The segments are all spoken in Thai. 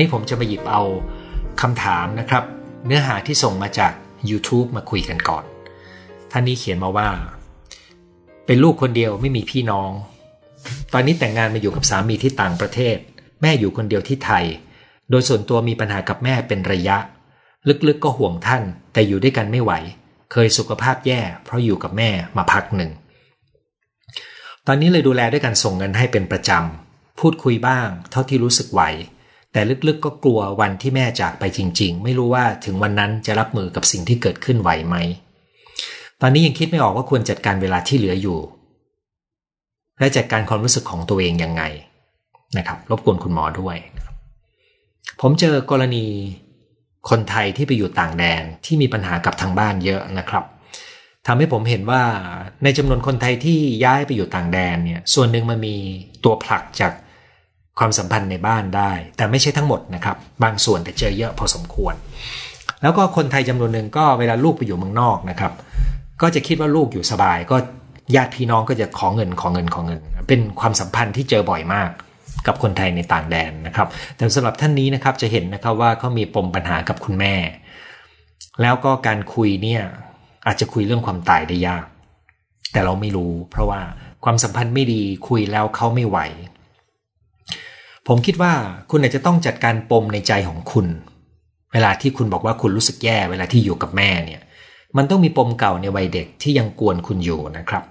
นี้ผมจะมาหยิบเอาคำถามนะครับ เนื้อหาที่ส่งมาจาก YouTube มาคุยกันก่อน ท่านนี้เขียนมาว่า เป็นลูกคนเดียวไม่มีพี่น้อง ตอนนี้แต่งงานมาอยู่กับสามีที่ต่างประเทศ แม่อยู่คนเดียวที่ไทย โดยส่วนตัวมีปัญหากับแม่เป็นระยะ ลึกๆก็ห่วงท่าน แต่อยู่ด้วยกันไม่ไหว เคยสุขภาพแย่ เพราะอยู่กับแม่มาพักหนึ่ง ตอนนี้เลยดูแลด้วยกันส่งเงินให้เป็นประจำพูดคุยบ้าง เท่าที่รู้สึกไหว แต่ลึกๆก็กลัววันที่แม่จากไปจริง ๆ ไม่รู้ว่าถึงวันนั้นจะรับมือกับสิ่งที่เกิดขึ้นไหวไหม ตอนนี้ยังคิดไม่ออกว่าควรจัดการเวลาที่เหลืออยู่ และจัดการความรู้สึกของตัวเองยังไงนะครับ รบกวนคุณหมอด้วย ผมเจอกรณีคนไทยที่ไปอยู่ต่างแดนที่มีปัญหากับทางบ้านเยอะนะครับทำให้ผมเห็นว่าในจำนวนคนไทยที่ย้ายไปอยู่ต่างแดนเนี่ย ส่วนหนึ่งมันมีตัวผลักจาก ความสัมพันธ์ในบ้านได้ แต่ไม่ใช่ทั้งหมดนะครับ บางส่วนแต่เจอเยอะพอสมควร แล้วก็คนไทยจำนวนหนึ่งก็เวลาลูกไปอยู่เมืองนอกนะครับ ก็จะคิดว่าลูกอยู่สบาย ก็ญาติพี่น้องก็จะขอเงินขอเงินขอเงิน เป็นความสัมพันธ์ที่เจอบ่อยมากกับคนไทยในต่างแดนนะครับ แต่สำหรับท่านนี้นะครับจะเห็นนะครับว่าเขามีปมปัญหากับคุณแม่ แล้วก็การคุยเนี่ยอาจจะคุยเรื่องความตายได้ยาก แต่เราไม่รู้ เพราะว่าความสัมพันธ์ไม่ดีคุยแล้วเขาไม่ไหว ผมคิดว่าคุณอาจจะต้องจัดการปมในใจของคุณ เวลาที่คุณบอกว่าคุณรู้สึกแย่เวลาที่อยู่กับแม่เนี่ย มันต้องมีปมเก่าในวัยเด็กที่ยังกวนคุณอยู่นะครับ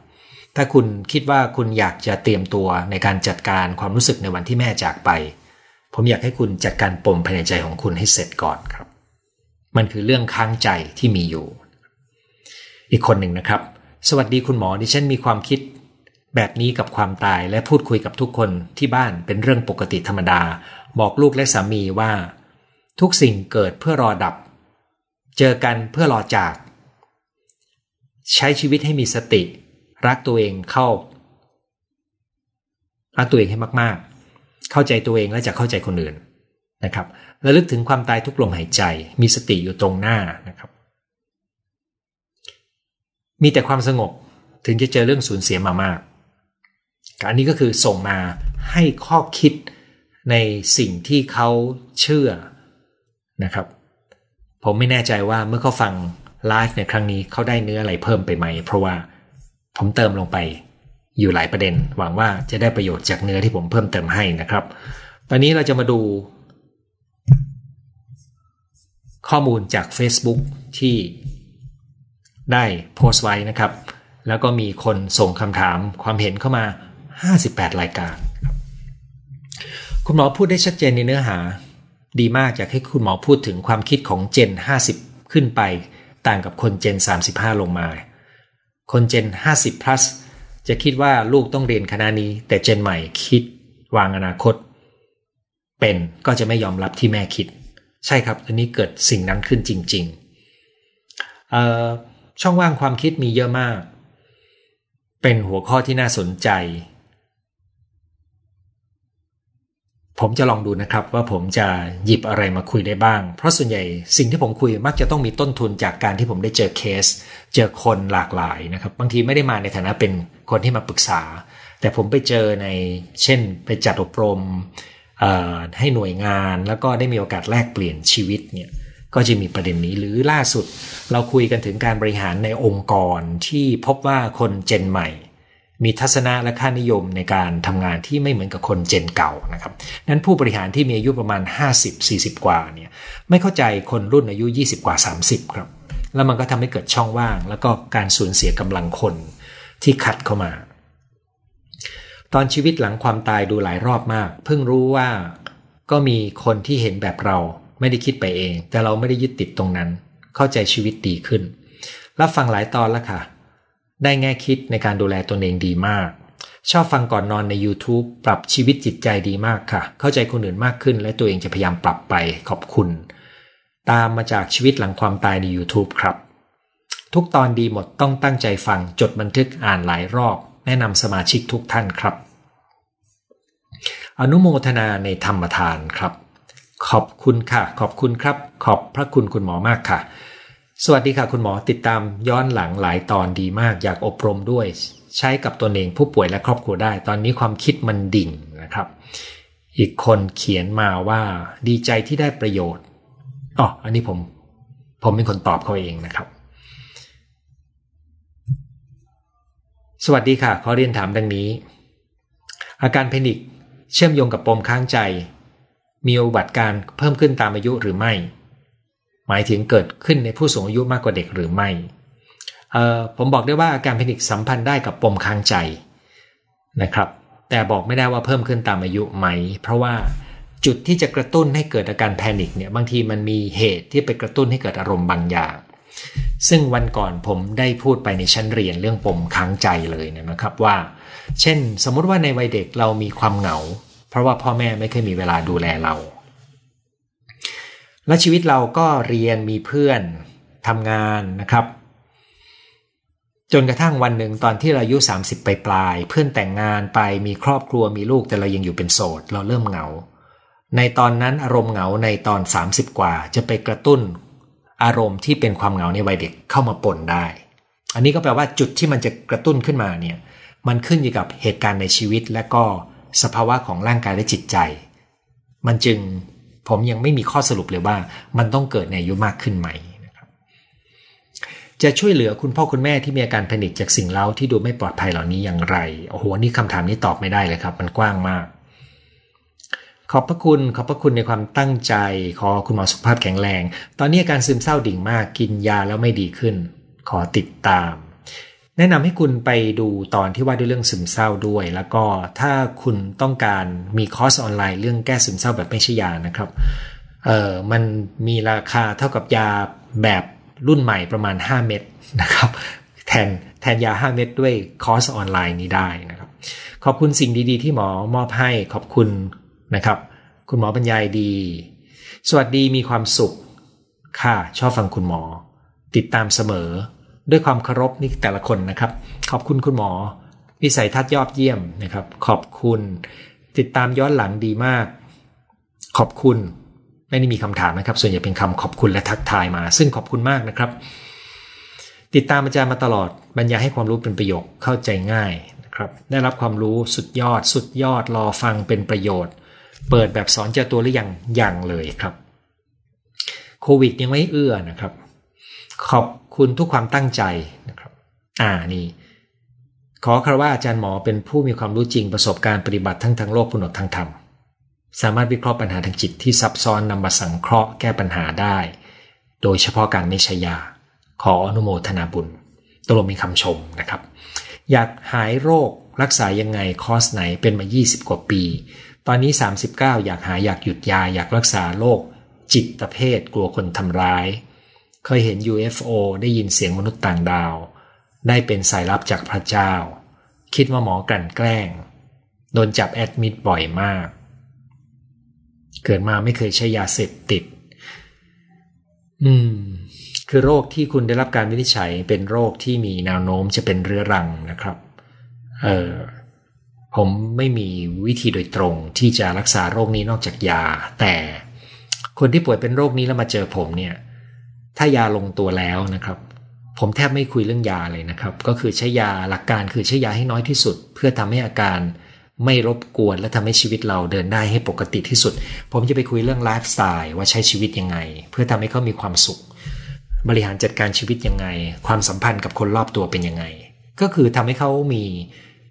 ถ้าคุณคิดว่าคุณอยากจะเตรียมตัวในการจัดการความรู้สึกในวันที่แม่จากไป ผมอยากให้คุณจัดการปมภายในใจของคุณให้เสร็จก่อนครับ มันคือเรื่องค้างใจที่มีอยู่ อีกคนหนึ่งนะครับ สวัสดีคุณหมอดิฉันมีความคิด แบบนี้กับความตายและพูดคุยกับทุกคนที่บ้านเป็นเรื่องปกติธรรมดา บอกลูกและสามีว่า ทุกสิ่งเกิดเพื่อรอดับ เจอกันเพื่อรอจาก ใช้ชีวิตให้มีสติ รักตัวเองเข้า รักตัวเองให้มากๆ เข้าใจตัวเองและจะเข้าใจคนอื่นนะครับระลึกถึงความตายทุกลมหายใจ มีสติอยู่ตรงหน้านะครับ มีแต่ความสงบถึงจะเจอเรื่องสูญเสียมามาก อันนี้ก็คือส่งมาให้ข้อคิดในสิ่งที่เขาเชื่อนะครับ ผมไม่แน่ใจว่าเมื่อเขาฟังไลฟ์ในครั้งนี้เขาได้เนื้ออะไรเพิ่มไปไหม เพราะว่าผมเติมลงไปอยู่หลายประเด็น หวังว่าจะได้ประโยชน์จากเนื้อที่ผมเพิ่มเติมให้นะครับ ตอนนี้เราจะมาดูข้อมูลจาก Facebook ที่ได้โพสต์ไว้นะครับ แล้วก็มีคนส่งคำถามความเห็นเข้ามา 58 รายการ คุณหมอพูดได้ชัดเจนในเนื้อหา ดีมากอยากให้คุณหมอพูดถึงความคิดของเจน 50 ขึ้นไป ต่างกับคนเจน 35 ลงมา คนเจน 50 plus จะคิดว่าลูกต้องเรียนคณะนี้ แต่เจนใหม่คิดวางอนาคต เป็นก็จะไม่ยอมรับที่แม่คิด ใช่ครับอันนี้เกิดสิ่งนั้นขึ้นจริง ๆ ช่องว่างความคิดมีเยอะมาก เป็นหัวข้อที่น่าสนใจ ผมจะลองดูนะครับว่าผมจะหยิบอะไรมาคุยได้บ้าง เพราะส่วนใหญ่สิ่งที่ผมคุยมักจะต้องมีต้นทุนจากการที่ผมได้เจอเคส เจอคนหลากหลายนะครับ บางทีไม่ได้มาในฐานะเป็นคนที่มาปรึกษา แต่ผมไปเจอในเช่นไปจัดอบรมให้หน่วยงานแล้วก็ได้มีโอกาสแลกเปลี่ยนชีวิตเนี่ยก็จะมีประเด็นนี้หรือล่าสุด เราคุยกันถึงการบริหารในองค์กรที่พบว่าคนเจนใหม่ มีทัศนะและค่านิยมในการทำงานที่ไม่เหมือนกับคนเจนเก่านะครับนั้นผู้บริหารที่มีอายุประมาณ 50-40 กว่าเนี่ยไม่เข้าใจคนรุ่นอายุ 20 กว่า 30 ครับ แล้วมันก็ทำให้เกิดช่องว่าง แล้วก็การสูญเสียกำลังคนที่คัดเข้ามา ตอนชีวิตหลังความตายดูหลายรอบมาก เพิ่งรู้ว่าก็มีคนที่เห็นแบบเราไม่ได้คิดไปเอง แต่เราไม่ได้ยึดติดตรงนั้น เข้าใจชีวิตดีขึ้น รับฟังหลายตอนแล้วค่ะ ได้แง่คิดในการดูแลตนเองดีมาก ชอบฟังก่อนนอนใน YouTube ปรับชีวิตจิตใจดีมากค่ะ เข้าใจคนอื่นมากขึ้น และตัวเองจะพยายามปรับไปขอบคุณ ตามมาจากชีวิตหลังความตายใน YouTube ครับ ทุกตอนดีหมดต้องตั้งใจฟังจดบันทึกอ่านหลายรอบ แนะนำสมาชิกทุกท่านครับ อนุโมทนาในธรรมทานครับ ขอบคุณค่ะ ขอบคุณครับ ขอบพระคุณคุณหมอมากค่ะ สวัสดีค่ะคุณหมอติดตามย้อนหลังหลายตอนดีมากอยากอบรมด้วย ใช้กับตนเองผู้ป่วยและครอบครัวได้ ตอนนี้ความคิดมันดิ่งนะครับ อีกคนเขียนมาว่าดีใจที่ได้ประโยชน์อ๋ออันนี้ผม ผมเป็นคนตอบเขาเองนะครับ สวัสดีค่ะขอเรียนถามดังนี้ อาการแพนิคเชื่อมโยงกับปมค้างใจ มีอุบัติการเพิ่มขึ้นตามอายุหรือไม่ หมายถึงเกิดขึ้นในผู้สูงอายุมากกว่าเด็กหรือไม่ ผมบอกได้ว่าอาการแพนิคสัมพันธ์ได้กับปมค้างใจนะครับ แต่บอกไม่ได้ว่าเพิ่มขึ้นตามอายุไหม เพราะว่าจุดที่จะกระตุ้นให้เกิดอาการแพนิคเนี่ยบางทีมันมีเหตุที่ไปกระตุ้นให้เกิดอารมณ์บางอย่าง ซึ่งวันก่อนผมได้พูดไปในชั้นเรียนเรื่องปมค้างใจเลยนะครับว่า เช่น สมมุติว่าในวัยเด็กเรามีความเหงา เพราะว่าพ่อแม่ไม่เคยมีเวลาดูแลเรา และชีวิตเราก็เรียนมีเพื่อนทำงานนะครับ จนกระทั่งวันหนึ่งตอนที่เราอายุ 30 ไปปลาย เพื่อนแต่งงานไปมีครอบครัวมีลูกแต่เรายังอยู่เป็นโสด เราเริ่มเหงา ในตอนนั้นอารมณ์เหงาในตอน 30 กว่า จะไปกระตุ้น อารมณ์ที่เป็นความเหงาในวัยเด็กเข้ามาปนได้ อันนี้ก็แปลว่าจุดที่มันจะกระตุ้นขึ้นมาเนี่ยมันขึ้นอยู่กับเหตุการณ์ในชีวิตและก็สภาวะของร่างกายและจิตใจ มันจึง ผมยังไม่มีข้อสรุปเลยว่า มันต้องเกิดในอายุมากขึ้นไหมจะช่วยเหลือคุณพ่อคุณแม่ที่มีอาการแพนิคจากสิ่งเล้าที่ดูไม่ปลอดภัยเหล่านี้อย่างไรโอ้โหนี่คำถามนี้ตอบไม่ได้เลยครับ มันกว้างมาก ขอบพระคุณขอบพระคุณในความตั้งใจ ขอคุณหมอสุขภาพแข็งแรง ตอนนี้อาการซึมเศร้าดิ่งมากกินยาแล้วไม่ดีขึ้น ขอติดตาม แนะนำให้คุณไปดูตอนที่ว่าด้วยเรื่องซึมเศร้าด้วย แล้วก็ถ้าคุณต้องการมีคอร์สออนไลน์เรื่องแก้ซึมเศร้าแบบไม่ใช่ยานะครับเออมันมีราคาเท่ากับยาแบบรุ่นใหม่ประมาณ 5 เม็ดนะครับแทนแทนยา 5 เม็ดด้วยคอร์สออนไลน์นี้ได้นะครับขอบคุณสิ่งดีๆ ที่หมอมอบให้ขอบคุณนะครับ คุณหมอบรรยายดี สวัสดีมีความสุข ค่ะ ชอบฟังคุณหมอ ติดตามเสมอ ด้วยความเคารพนี่แต่ละคนนะครับ ขอบคุณคุณหมอ วิสัยทัศน์ยอดเยี่ยมนะครับ ขอบคุณ ติดตามย้อนหลังดีมาก ขอบคุณไม่ได้มีคำถามนะครับ ส่วนใหญ่เป็นคำขอบคุณและทักทายมา ซึ่งขอบคุณมากนะครับ ติดตามอาจารย์มาตลอดบรรยายให้ความรู้เป็นประโยชน์เข้าใจง่ายนะครับได้รับความรู้สุดยอด สุดยอดรอฟังเป็นประโยชน์ เปิดแบบสอนเจอตัวหรือยังยังเลยครับโควิดยังไม่เอื้อนะครับ ขอบ คุณทุกความตั้งใจนะครับ อ่านี่ ขอคารว่าอาจารย์หมอเป็นผู้มีความรู้จริงประสบการณ์ปฏิบัติทั้งทางโลกผนวกทางธรรม สามารถวิเคราะห์ปัญหาทางจิตที่ซับซ้อนนำมาสังเคราะห์แก้ปัญหาได้ โดยเฉพาะการไม่ใช้ยา ขออนุโมทนาบุญตกลงมีคำชมนะครับ อยากหายโรครักษายังไงคอสไหนเป็นมา 20 กว่าปี ตอนนี้ 39 อยากหายอยากหยุดยาอยากรักษาโรคจิตเภทกลัวคนทำร้าย เคยเห็น UFO ได้ยินเสียงมนุษย์ต่างดาว ได้เป็นสายลับจากพระเจ้า คิดว่าหมอกลั่นแกล้ง โดนจับแอดมิดบ่อยมาก เกิดมาไม่เคยใช้ยาเสพติด อืม คือโรคที่คุณได้รับการวินิจฉัยเป็นโรคที่มีแนวโน้มจะเป็นเรื้อรังนะครับ เออผมไม่มีวิธีโดยตรงที่จะรักษาโรคนี้นอกจากยา แต่คนที่ป่วยเป็นโรคนี้แล้วมาเจอผมเนี่ย ถ้ายาลงตัวแล้วนะครับ ผมแทบไม่คุยเรื่องยาเลยนะครับ ก็คือใช้ยาหลักการคือใช้ยาให้น้อยที่สุด เพื่อทำให้อาการไม่รบกวนและทำให้ชีวิตเราเดินได้ให้ปกติที่สุด ผมจะไปคุยเรื่องไลฟ์สไตล์ว่าใช้ชีวิตยังไง เพื่อทำให้เขามีความสุข บริหารจัดการชีวิตยังไง ความสัมพันธ์กับคนรอบตัวเป็นยังไง ก็คือทำให้เขามี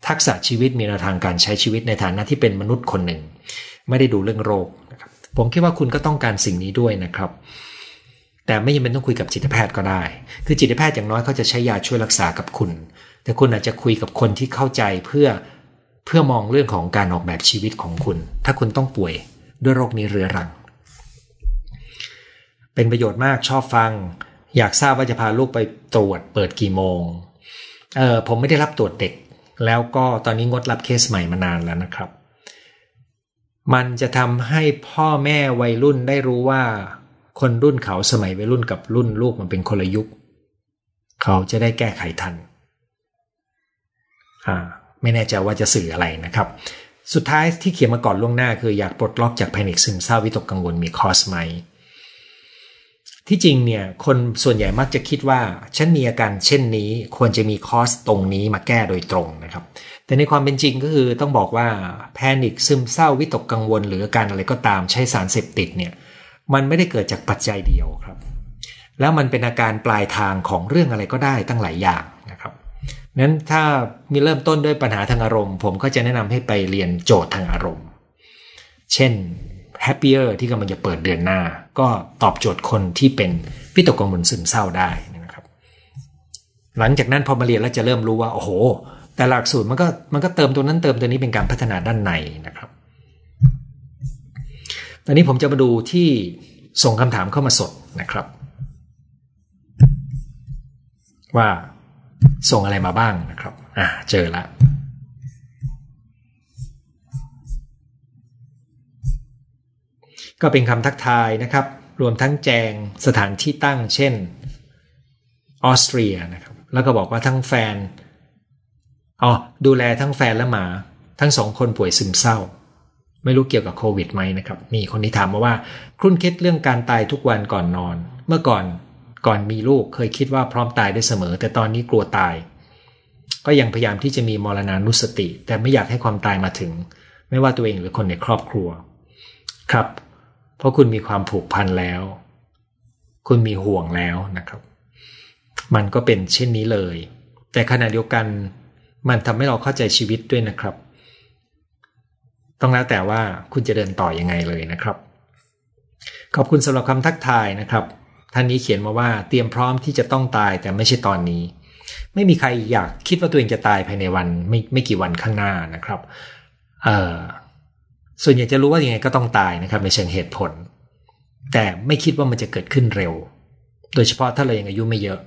ทักษะชีวิตมีแนวทางการใช้ชีวิตในฐานะที่เป็นมนุษย์คนหนึ่ง ไม่ได้ดูเรื่องโรคนะครับผมคิดว่าคุณก็ต้องการสิ่งนี้ด้วยนะครับ แต่ไม่จำเป็นต้องคุยกับจิตแพทย์ก็ได้ คือจิตแพทย์อย่างน้อยเขาจะใช้ยาช่วยรักษากับคุณ แต่คุณอาจจะคุยกับคนที่เข้าใจเพื่อเพื่อมองเรื่องของการออกแบบชีวิตของคุณ ถ้าคุณต้องป่วยด้วยโรคนี้เรื้อรัง เป็นประโยชน์มากชอบฟัง อยากทราบว่าจะพาลูกไปตรวจเปิดกี่โมง เออผมไม่ได้รับตรวจเด็ก แล้วก็ตอนนี้งดรับเคสใหม่มานานแล้วนะครับ มันจะทำให้พ่อแม่วัยรุ่นได้รู้ว่า คนรุ่นเขาสมัยวัยรุ่นกับรุ่นลูกมันเป็นคนละยุค เขาจะได้แก้ไขทัน อ่า ไม่แน่ใจว่าจะสื่ออะไรนะครับ สุดท้ายที่เขียนมาก่อนล่วงหน้าคืออยากปลดล็อกจากแพนิคซึมเศร้าวิตกกังวลมีคอสไหมที่จริงเนี่ยคนส่วนใหญ่มักจะคิดว่าฉันมีอาการเช่นนี้ควรจะมีคอสตรงนี้มาแก้โดยตรงนะครับ แต่ในความเป็นจริงก็คือต้องบอกว่าแพนิคซึมเศร้าวิตกกังวล หรืออาการอะไรก็ตามใช้สารเสพติดเนี่ย มันไม่ได้เกิดจากปัจจัยเดียวครับ แล้วมันเป็นอาการปลายทางของเรื่องอะไรก็ได้ตั้งหลายอย่างนะครับนั้นถ้ามีเริ่มต้นด้วยปัญหาทางอารมณ์ ผมก็จะแนะนำให้ไปเรียนโจทย์ทางอารมณ์ เช่น Happier ที่กำลังจะเปิดเดือนหน้า ก็ตอบโจทย์คนที่เป็นพิตกกังวลซึมเศร้าได้นะครับ หลังจากนั้นพอมาเรียนแล้วจะเริ่มรู้ว่าโอ้โห แต่หลักสูตรมันก็มันก็เติมตัวนั้นเติมตัวนี้เป็นการพัฒนาด้านในนะครับ ตอนนี้ผมจะมาดูที่ส่งคำถามเข้ามาสดนะครับ ว่าส่งอะไรมาบ้างนะครับ อ่าเจอแล้วก็เป็นคำทักทายนะครับ รวมทั้งแจงสถานที่ตั้ง เช่นออสเตรียนะครับ แล้วก็บอกว่าทั้งแฟนอ๋อดูแลทั้งแฟนและหมา ทั้งสองคนป่วยซึมเศร้า ไม่รู้เกี่ยวกับโควิดไหมนะครับ มีคนที่ถามมาว่าครุ่นคิดเรื่องการตายทุกวันก่อนนอน เมื่อก่อนก่อนมีลูกเคยคิดว่าพร้อมตายได้เสมอ แต่ตอนนี้กลัวตาย ก็ยังพยายามที่จะมีมรณานุสติ แต่ไม่อยากให้ความตายมาถึง ไม่ว่าตัวเองหรือคนในครอบครัว ครับ เพราะคุณมีความผูกพันแล้ว คุณมีห่วงแล้วนะครับ มันก็เป็นเช่นนี้เลย แต่ขณะเดียวกัน มันทำให้เราเข้าใจชีวิตด้วยนะครับ ต้องแล้วแต่ว่าคุณจะเดินต่ออยังไงเลยนะครับ ขอบคุณสำหรับคำทักทายนะครับ ท่านนี้เขียนมาว่าเตรียมพร้อมที่จะต้องตายแต่ไม่ใช่ตอนนี้ ไม่มีใครอยากคิดว่าตัวเองจะตายภายในวันไม่ไม่กี่วันข้างหน้านะครับเออส่วนใหญ่จะรู้ว่ายังไงก็ต้องตายนะครับ ในเชิงเหตุผล แต่ไม่คิดว่ามันจะเกิดขึ้นเร็ว โดยเฉพาะถ้าเรายังอายุไม่เยอะ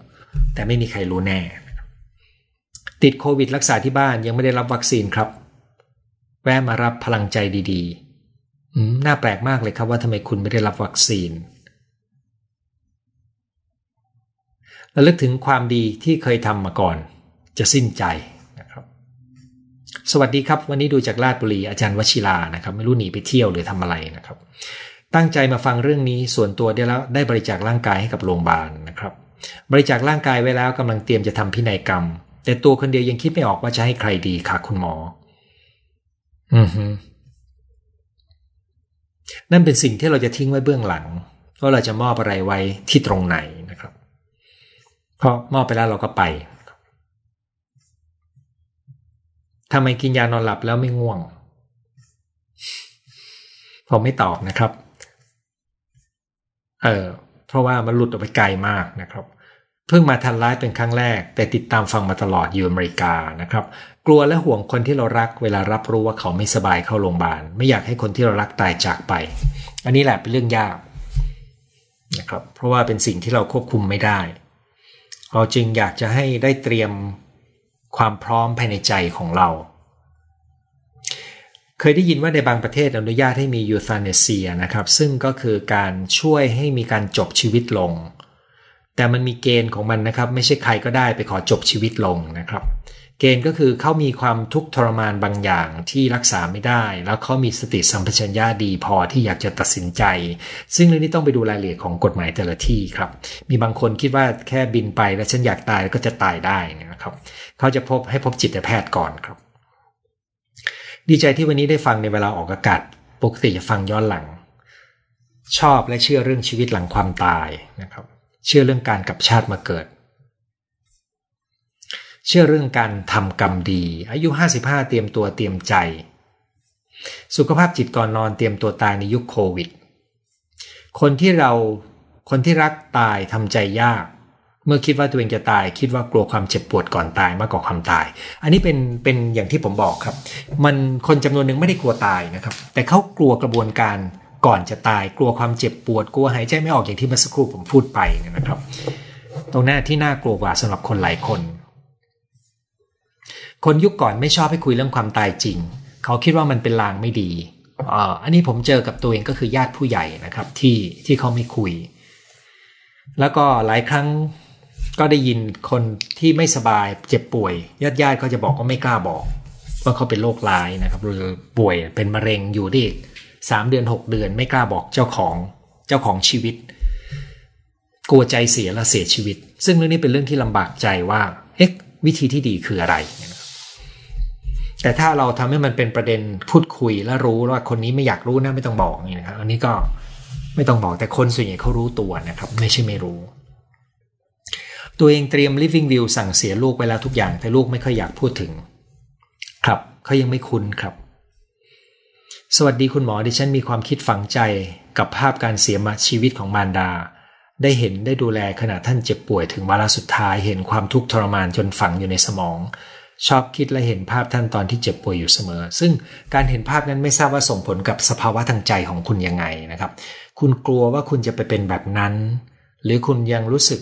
แต่ไม่มีใครรู้แน่ ติดโควิดรักษาที่บ้านยังไม่ได้รับวัคซีนครับ แวะมารับพลังใจดีๆน่าแปลกมากเลยครับว่าทำไมคุณไม่ได้รับวัคซีนระลึกถึงความดีที่เคยทำมาก่อน จะสิ้นใจนะครับ สวัสดีครับ วันนี้ดูจากลาดบุรีอาจารย์วชิรานะครับ ไม่รู้หนีไปเที่ยวหรือทำอะไรนะครับ ตั้งใจมาฟังเรื่องนี้ส่วนตัวได้แล้วได้บริจาคร่างกายให้กับโรงพยาบาลนะครับ บริจาคร่างกายไว้แล้วกำลังเตรียมจะทำพินัยกรรม แต่ตัวคนเดียวยังคิดไม่ออกว่าจะให้ใครดีค่ะคุณหมอ นั่นเป็นสิ่งที่เราจะทิ้งไว้เบื้องหลังว่าเราจะมอบอะไรไว้ที่ตรงไหนนะครับพอมอบไปแล้วเราก็ไปทำไมกินยานอนหลับแล้วไม่ง่วง ผมไม่ตอบนะครับ เออเพราะว่ามันหลุดออกไปไกลมากนะครับ เพิ่งมาทันไลฟ์เป็นครั้งแรก แต่ติดตามฟังมาตลอดอยู่อเมริกานะครับ กลัวและห่วงคนที่เรารักเวลารับรู้ว่าเขาไม่สบายเข้าโรงพยาบาลไม่อยากให้คนที่เรารักตายจากไป อันนี้แหละเป็นเรื่องยากนะครับเพราะว่าเป็นสิ่งที่เราควบคุมไม่ได้ เราจึงอยากจะให้ได้เตรียมความพร้อมภายในใจของเรา เคยได้ยินว่าในบางประเทศอนุญาตให้มียูธานเนเซียนะครับ ซึ่งก็คือการช่วยให้มีการจบชีวิตลง แต่มันมีเกณฑ์ของมันนะครับ ไม่ใช่ใครก็ได้ไปขอจบชีวิตลงนะครับ เกณฑ์ก็คือเขามีความทุกข์ทรมานบางอย่างที่รักษาไม่ได้ แล้วเขามีสติสัมปชัญญะดีพอที่อยากจะตัดสินใจ ซึ่งเรื่องนี้ต้องไปดูรายละเอียดของกฎหมายแต่ละที่ครับ มีบางคนคิดว่าแค่บินไปแล้วฉันอยากตายแล้วก็จะตายได้นะครับเขาจะพบให้พบจิตแพทย์ก่อนครับ ดีใจที่วันนี้ได้ฟังในเวลาออกอากาศปกติจะฟังย้อนหลัง ชอบและเชื่อเรื่องชีวิตหลังความตายนะครับ เชื่อเรื่องการกับชาติมาเกิด เชื่อเรื่องการทำกรรมดี อายุ 55 เตรียมตัวเตรียมใจ สุขภาพจิตก่อนนอนเตรียมตัวตายในยุคโควิด คนที่เราคนที่รักตายทำใจยาก เมื่อคิดว่าตัวเองจะตาย คิดว่ากลัวความเจ็บปวดก่อนตายมากกว่าความตาย อันนี้เป็นเป็นอย่างที่ผมบอกครับ มันคนจำนวนหนึ่งไม่ได้กลัวตายนะครับ แต่เขากลัวกระบวนการ ก่อนจะตายกลัวความเจ็บปวดกลัวหายใจไม่ออกอย่างที่เมื่อสักครู่ผมพูดไปนะครับ ตรงหน้าที่น่ากลัวกว่าสำหรับคนหลายคน คนยุคก่อนไม่ชอบให้คุยเรื่องความตายจริง เขาคิดว่ามันเป็นลางไม่ดีอันนี้ผมเจอกับตัวเองก็คือญาติผู้ใหญ่นะครับที่ที่เขาไม่คุย แล้วก็หลายครั้งก็ได้ยินคนที่ไม่สบายเจ็บป่วยญาติญาติก็จะบอกว่าไม่กล้าบอกว่าเขาเป็นโรคร้ายนะครับหรือป่วยเป็นมะเร็งอยู่ดิ สามเดือนหกเดือน ไม่กล้าบอกเจ้าของเจ้าของชีวิต กลัวใจเสียและเสียชีวิต ซึ่งเรื่องนี้เป็นเรื่องที่ลำบากใจว่าเอ๊ะวิธีที่ดีคืออะไร แต่ถ้าเราทำให้มันเป็นประเด็นพูดคุยและรู้ว่าคนนี้ไม่อยากรู้นะไม่ต้องบอกนี่นะครับอันนี้ก็ไม่ต้องบอกแต่คนส่วนใหญ่เขารู้ตัวนะครับ ไม่ใช่ไม่รู้ ตัวเองเตรียม living view สั่งเสียลูกไปแล้วทุกอย่าง แต่ลูกไม่ค่อยอยากพูดถึง ครับเขายังไม่คุ้นครับ สวัสดีคุณหมอดิฉันมีความคิดฝังใจกับภาพการเสียมาชีวิตของมารดา ได้เห็นได้ดูแลขณะท่านเจ็บป่วยถึงวาระสุดท้ายเห็นความทุกข์ทรมานจนฝังอยู่ในสมอง ชอบคิดและเห็นภาพท่านตอนที่เจ็บป่วยอยู่เสมอ ซึ่งการเห็นภาพนั้นไม่ทราบว่าส่งผลกับสภาวะทางใจของคุณยังไงนะครับ คุณกลัวว่าคุณจะไปเป็นแบบนั้น หรือคุณยังรู้สึก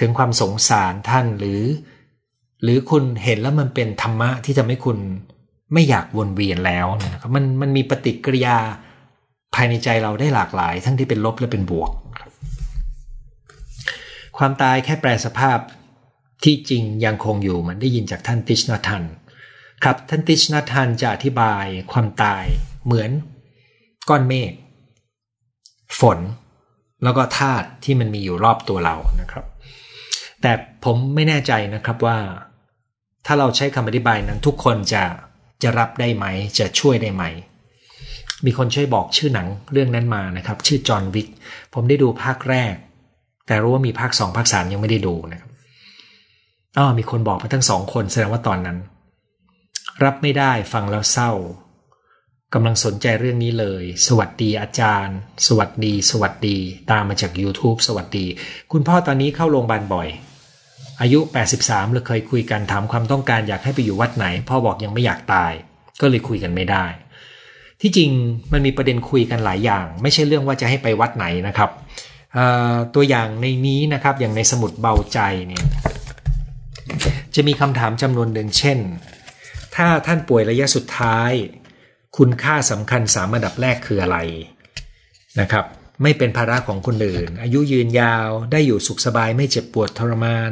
ถึงความสงสารท่านหรือ หรือคุณเห็นแล้วมันเป็นธรรมะที่ทำให้คุณ ไม่อยากวนเวียนแล้วนะครับมันมันมีปฏิกิริยาภายในใจเราได้หลากหลาย ทั้งที่เป็นลบและเป็นบวก ความตายแค่แปลสภาพที่จริงยังคงอยู่มันได้ยินจากท่านติชนาทันครับท่านติชนาทันจะอธิบายความตายเหมือนก้อนเมฆฝน แล้วก็ธาตุที่มันมีอยู่รอบตัวเรานะครับ แต่ผมไม่แน่ใจนะครับว่า ถ้าเราใช้คำอธิบายนั้นทุกคนจะ จะรับได้ไหม จะช่วยได้ไหม มีคนช่วยบอกชื่อหนังเรื่องนั้นมานะครับ ชื่อจอห์นวิกผมได้ดูภาคแรก แต่รู้ว่ามีภาคสองภาคสามยังไม่ได้ดูนะครับอ๋อมีคนบอกมาทั้งสองคนแสดงว่าตอนนั้น รับไม่ได้ฟังแล้วเศร้ากำลังสนใจเรื่องนี้เลย สวัสดีอาจารย์ สวัสดี สวัสดี ตามมาจาก YouTube สวัสดี คุณพ่อตอนนี้เข้าโรงพยาบาลบ่อย อายุ 83เราเคยคุยกันถามความต้องการอยากให้ไปอยู่วัดไหน พ่อบอกยังไม่อยากตาย ก็เลยคุยกันไม่ได้ ที่จริงมันมีประเด็นคุยกันหลายอย่าง ไม่ใช่เรื่องว่าจะให้ไปวัดไหนนะครับตัวอย่างในนี้นะครับอย่างในสมุดเบาใจเนี่ยจะมีคำถามจำนวนหนึ่งเช่น ถ้าท่านป่วยระยะสุดท้าย คุณค่าสำคัญสามอันดับแรกคืออะไรนะครับ ไม่เป็นภาระของคนอื่น อายุยืนยาว ได้อยู่สุขสบายไม่เจ็บปวดทรมาน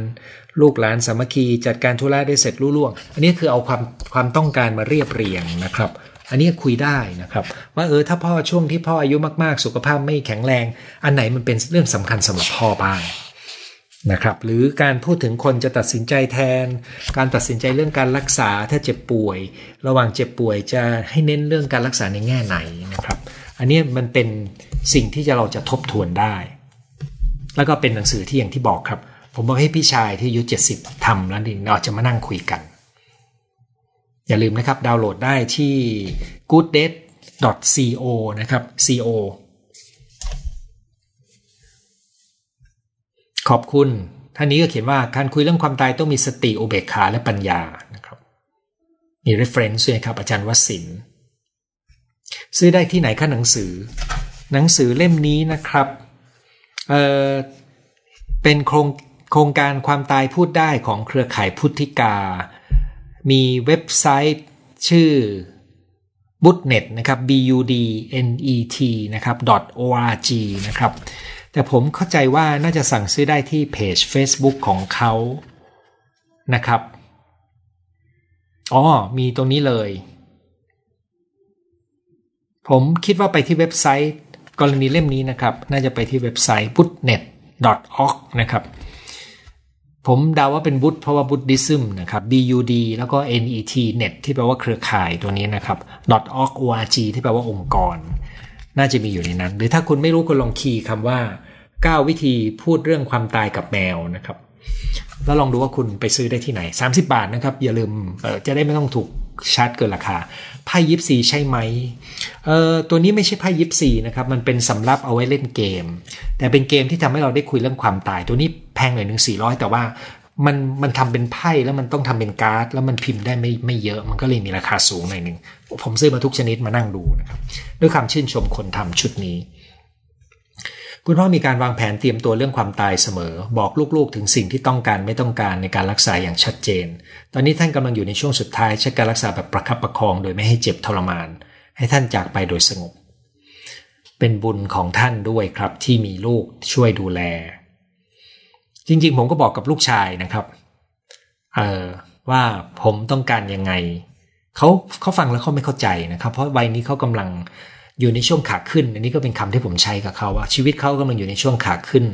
ลูกหลานสามัคคีจัดการธุระได้เสร็จรุ่ล่วง อันนี้คือเอาความความต้องการมาเรียบเรียงนะครับ อันนี้คุยได้นะครับ ว่าเออถ้าพ่อช่วงที่พ่ออายุมากๆ สุขภาพไม่แข็งแรง อันไหนมันเป็นเรื่องสำคัญสำหรับพ่อบ้างนะครับหรือการพูดถึงคนจะตัดสินใจแทน การตัดสินใจเรื่องการรักษาถ้าเจ็บป่วย ระหว่างเจ็บป่วยจะให้เน้นเรื่องการรักษาในแง่ไหนนะครับ อันนี้มันเป็นสิ่งที่จะเราจะทบทวนได้ แล้วก็เป็นหนังสือที่อย่างที่บอกครับ ผมบอกให้พี่ชายที่อายุ70ทำแล้วดิเราจะมานั่งคุยกัน อย่าลืมนะครับ ดาวน์โหลดได้ที่ good d a t co นะครับ co ขอบคุณ ท่านนี้ก็เขียนว่าการคุยเรื่องความตายต้องมีสติอุเบกขาและปัญญานะครับ มี reference ด้วยครับอาจารย์วสิน ซื้อได้ที่ไหนค่าหนังสือ หนังสือเล่มนี้นะครับเอ่อเป็นโครงโครงการความตายพูดได้ของเครือข่ายพุทธิกา มีเว็บไซต์ชื่อ b u d n e t นะครับ b u d n e t นะครับ .org นะครับ แต่ผมเข้าใจว่าน่าจะสั่งซื้อได้ที่เพจ Facebook ของเขานะครับ อ๋อ มีตรงนี้เลย ผมคิดว่าไปที่เว็บไซต์ กรณีเล่มนี้นะครับ น่าจะไปที่เว็บไซต์ budnet.org นะครับ ผมเดาว่าเป็นบุตเพราะว่าบุตดิซึมนะครับ bud แล้วก็ net net ที่แปลว่าเครือข่ายตัวนี้นะครับ .org org ที่แปลว่าองค์กร น่าจะมีอยู่ในนั้น หรือถ้าคุณไม่รู้คุณลองคีย์คำว่า 9 วิธีพูดเรื่องความตายกับแมวนะครับแล้วลองดูว่าคุณไปซื้อได้ที่ไหน 30 บาทนะครับ อย่าลืมจะได้ไม่ต้องถูก ชาร์จเกินราคาไพ่ยิปซีใช่ไหมเออตัวนี้ไม่ใช่ไพ่ยิปซีนะครับ มันเป็นสำรับเอาไว้เล่นเกม แต่เป็นเกมที่ทำให้เราได้คุยเรื่องความตาย ตัวนี้แพงหน่อยหนึ่งสี่ร้อยแต่ว่ามันมันทำเป็นไพ่แล้วมันต้องทำเป็นการ์ด แล้วมันพิมพ์ได้ไม่ไม่เยอะ มันก็เลยมีราคาสูงหน่อยหนึ่งผมซื้อมาทุกชนิดมานั่งดูนะครับ ด้วยคำชื่นชมคนทำชุดนี้ คุณพ่อมีการวางแผนเตรียมตัวเรื่องความตายเสมอ บอกลูกๆ ถึงสิ่งที่ต้องการไม่ต้องการในการรักษาอย่างชัดเจน ตอนนี้ท่านกำลังอยู่ในช่วงสุดท้ายใช้การรักษาแบบประคับประคอง โดยไม่ให้เจ็บทรมาน ให้ท่านจากไปโดยสงบ เป็นบุญของท่านด้วยครับที่มีลูกช่วยดูแล จริงๆ ผมก็บอกกับลูกชายนะครับ เออว่าผมต้องการยังไงเขาเขาฟังแล้วเขาไม่เข้าใจนะครับ เพราะวัยนี้เขากำลัง อยู่ในช่วงขาขึ้น อันนี้ก็เป็นคำที่ผมใช้กับเขาว่า ชีวิตเขากำลังอยู่ในช่วงขาขึ้น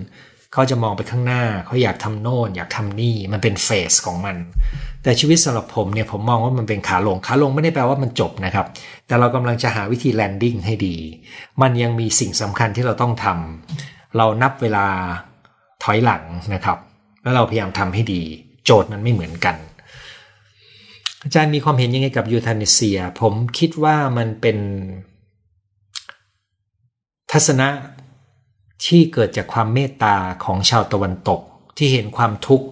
เขาจะมองไปข้างหน้า เขาอยากทำโน่น อยากทำนี่ มันเป็นเฟสของมัน แต่ชีวิตสำหรับผมเนี่ยผมมองว่ามันเป็นขาลง ขาลงไม่ได้แปลว่ามันจบนะครับ แต่เรากำลังจะหาวิธีแลนดิ้งให้ดี มันยังมีสิ่งสำคัญที่เราต้องทำเรานับเวลาถอยหลังนะครับ แล้วเราพยายามทำให้ดี โจทย์มันไม่เหมือนกันอาจารย์มีความเห็นยังไงกับยูทานิเซีย ผมคิดว่ามันเป็น ทัศนะที่เกิดจากความเมตตาของชาวตะวันตก ที่เห็นความทุกข์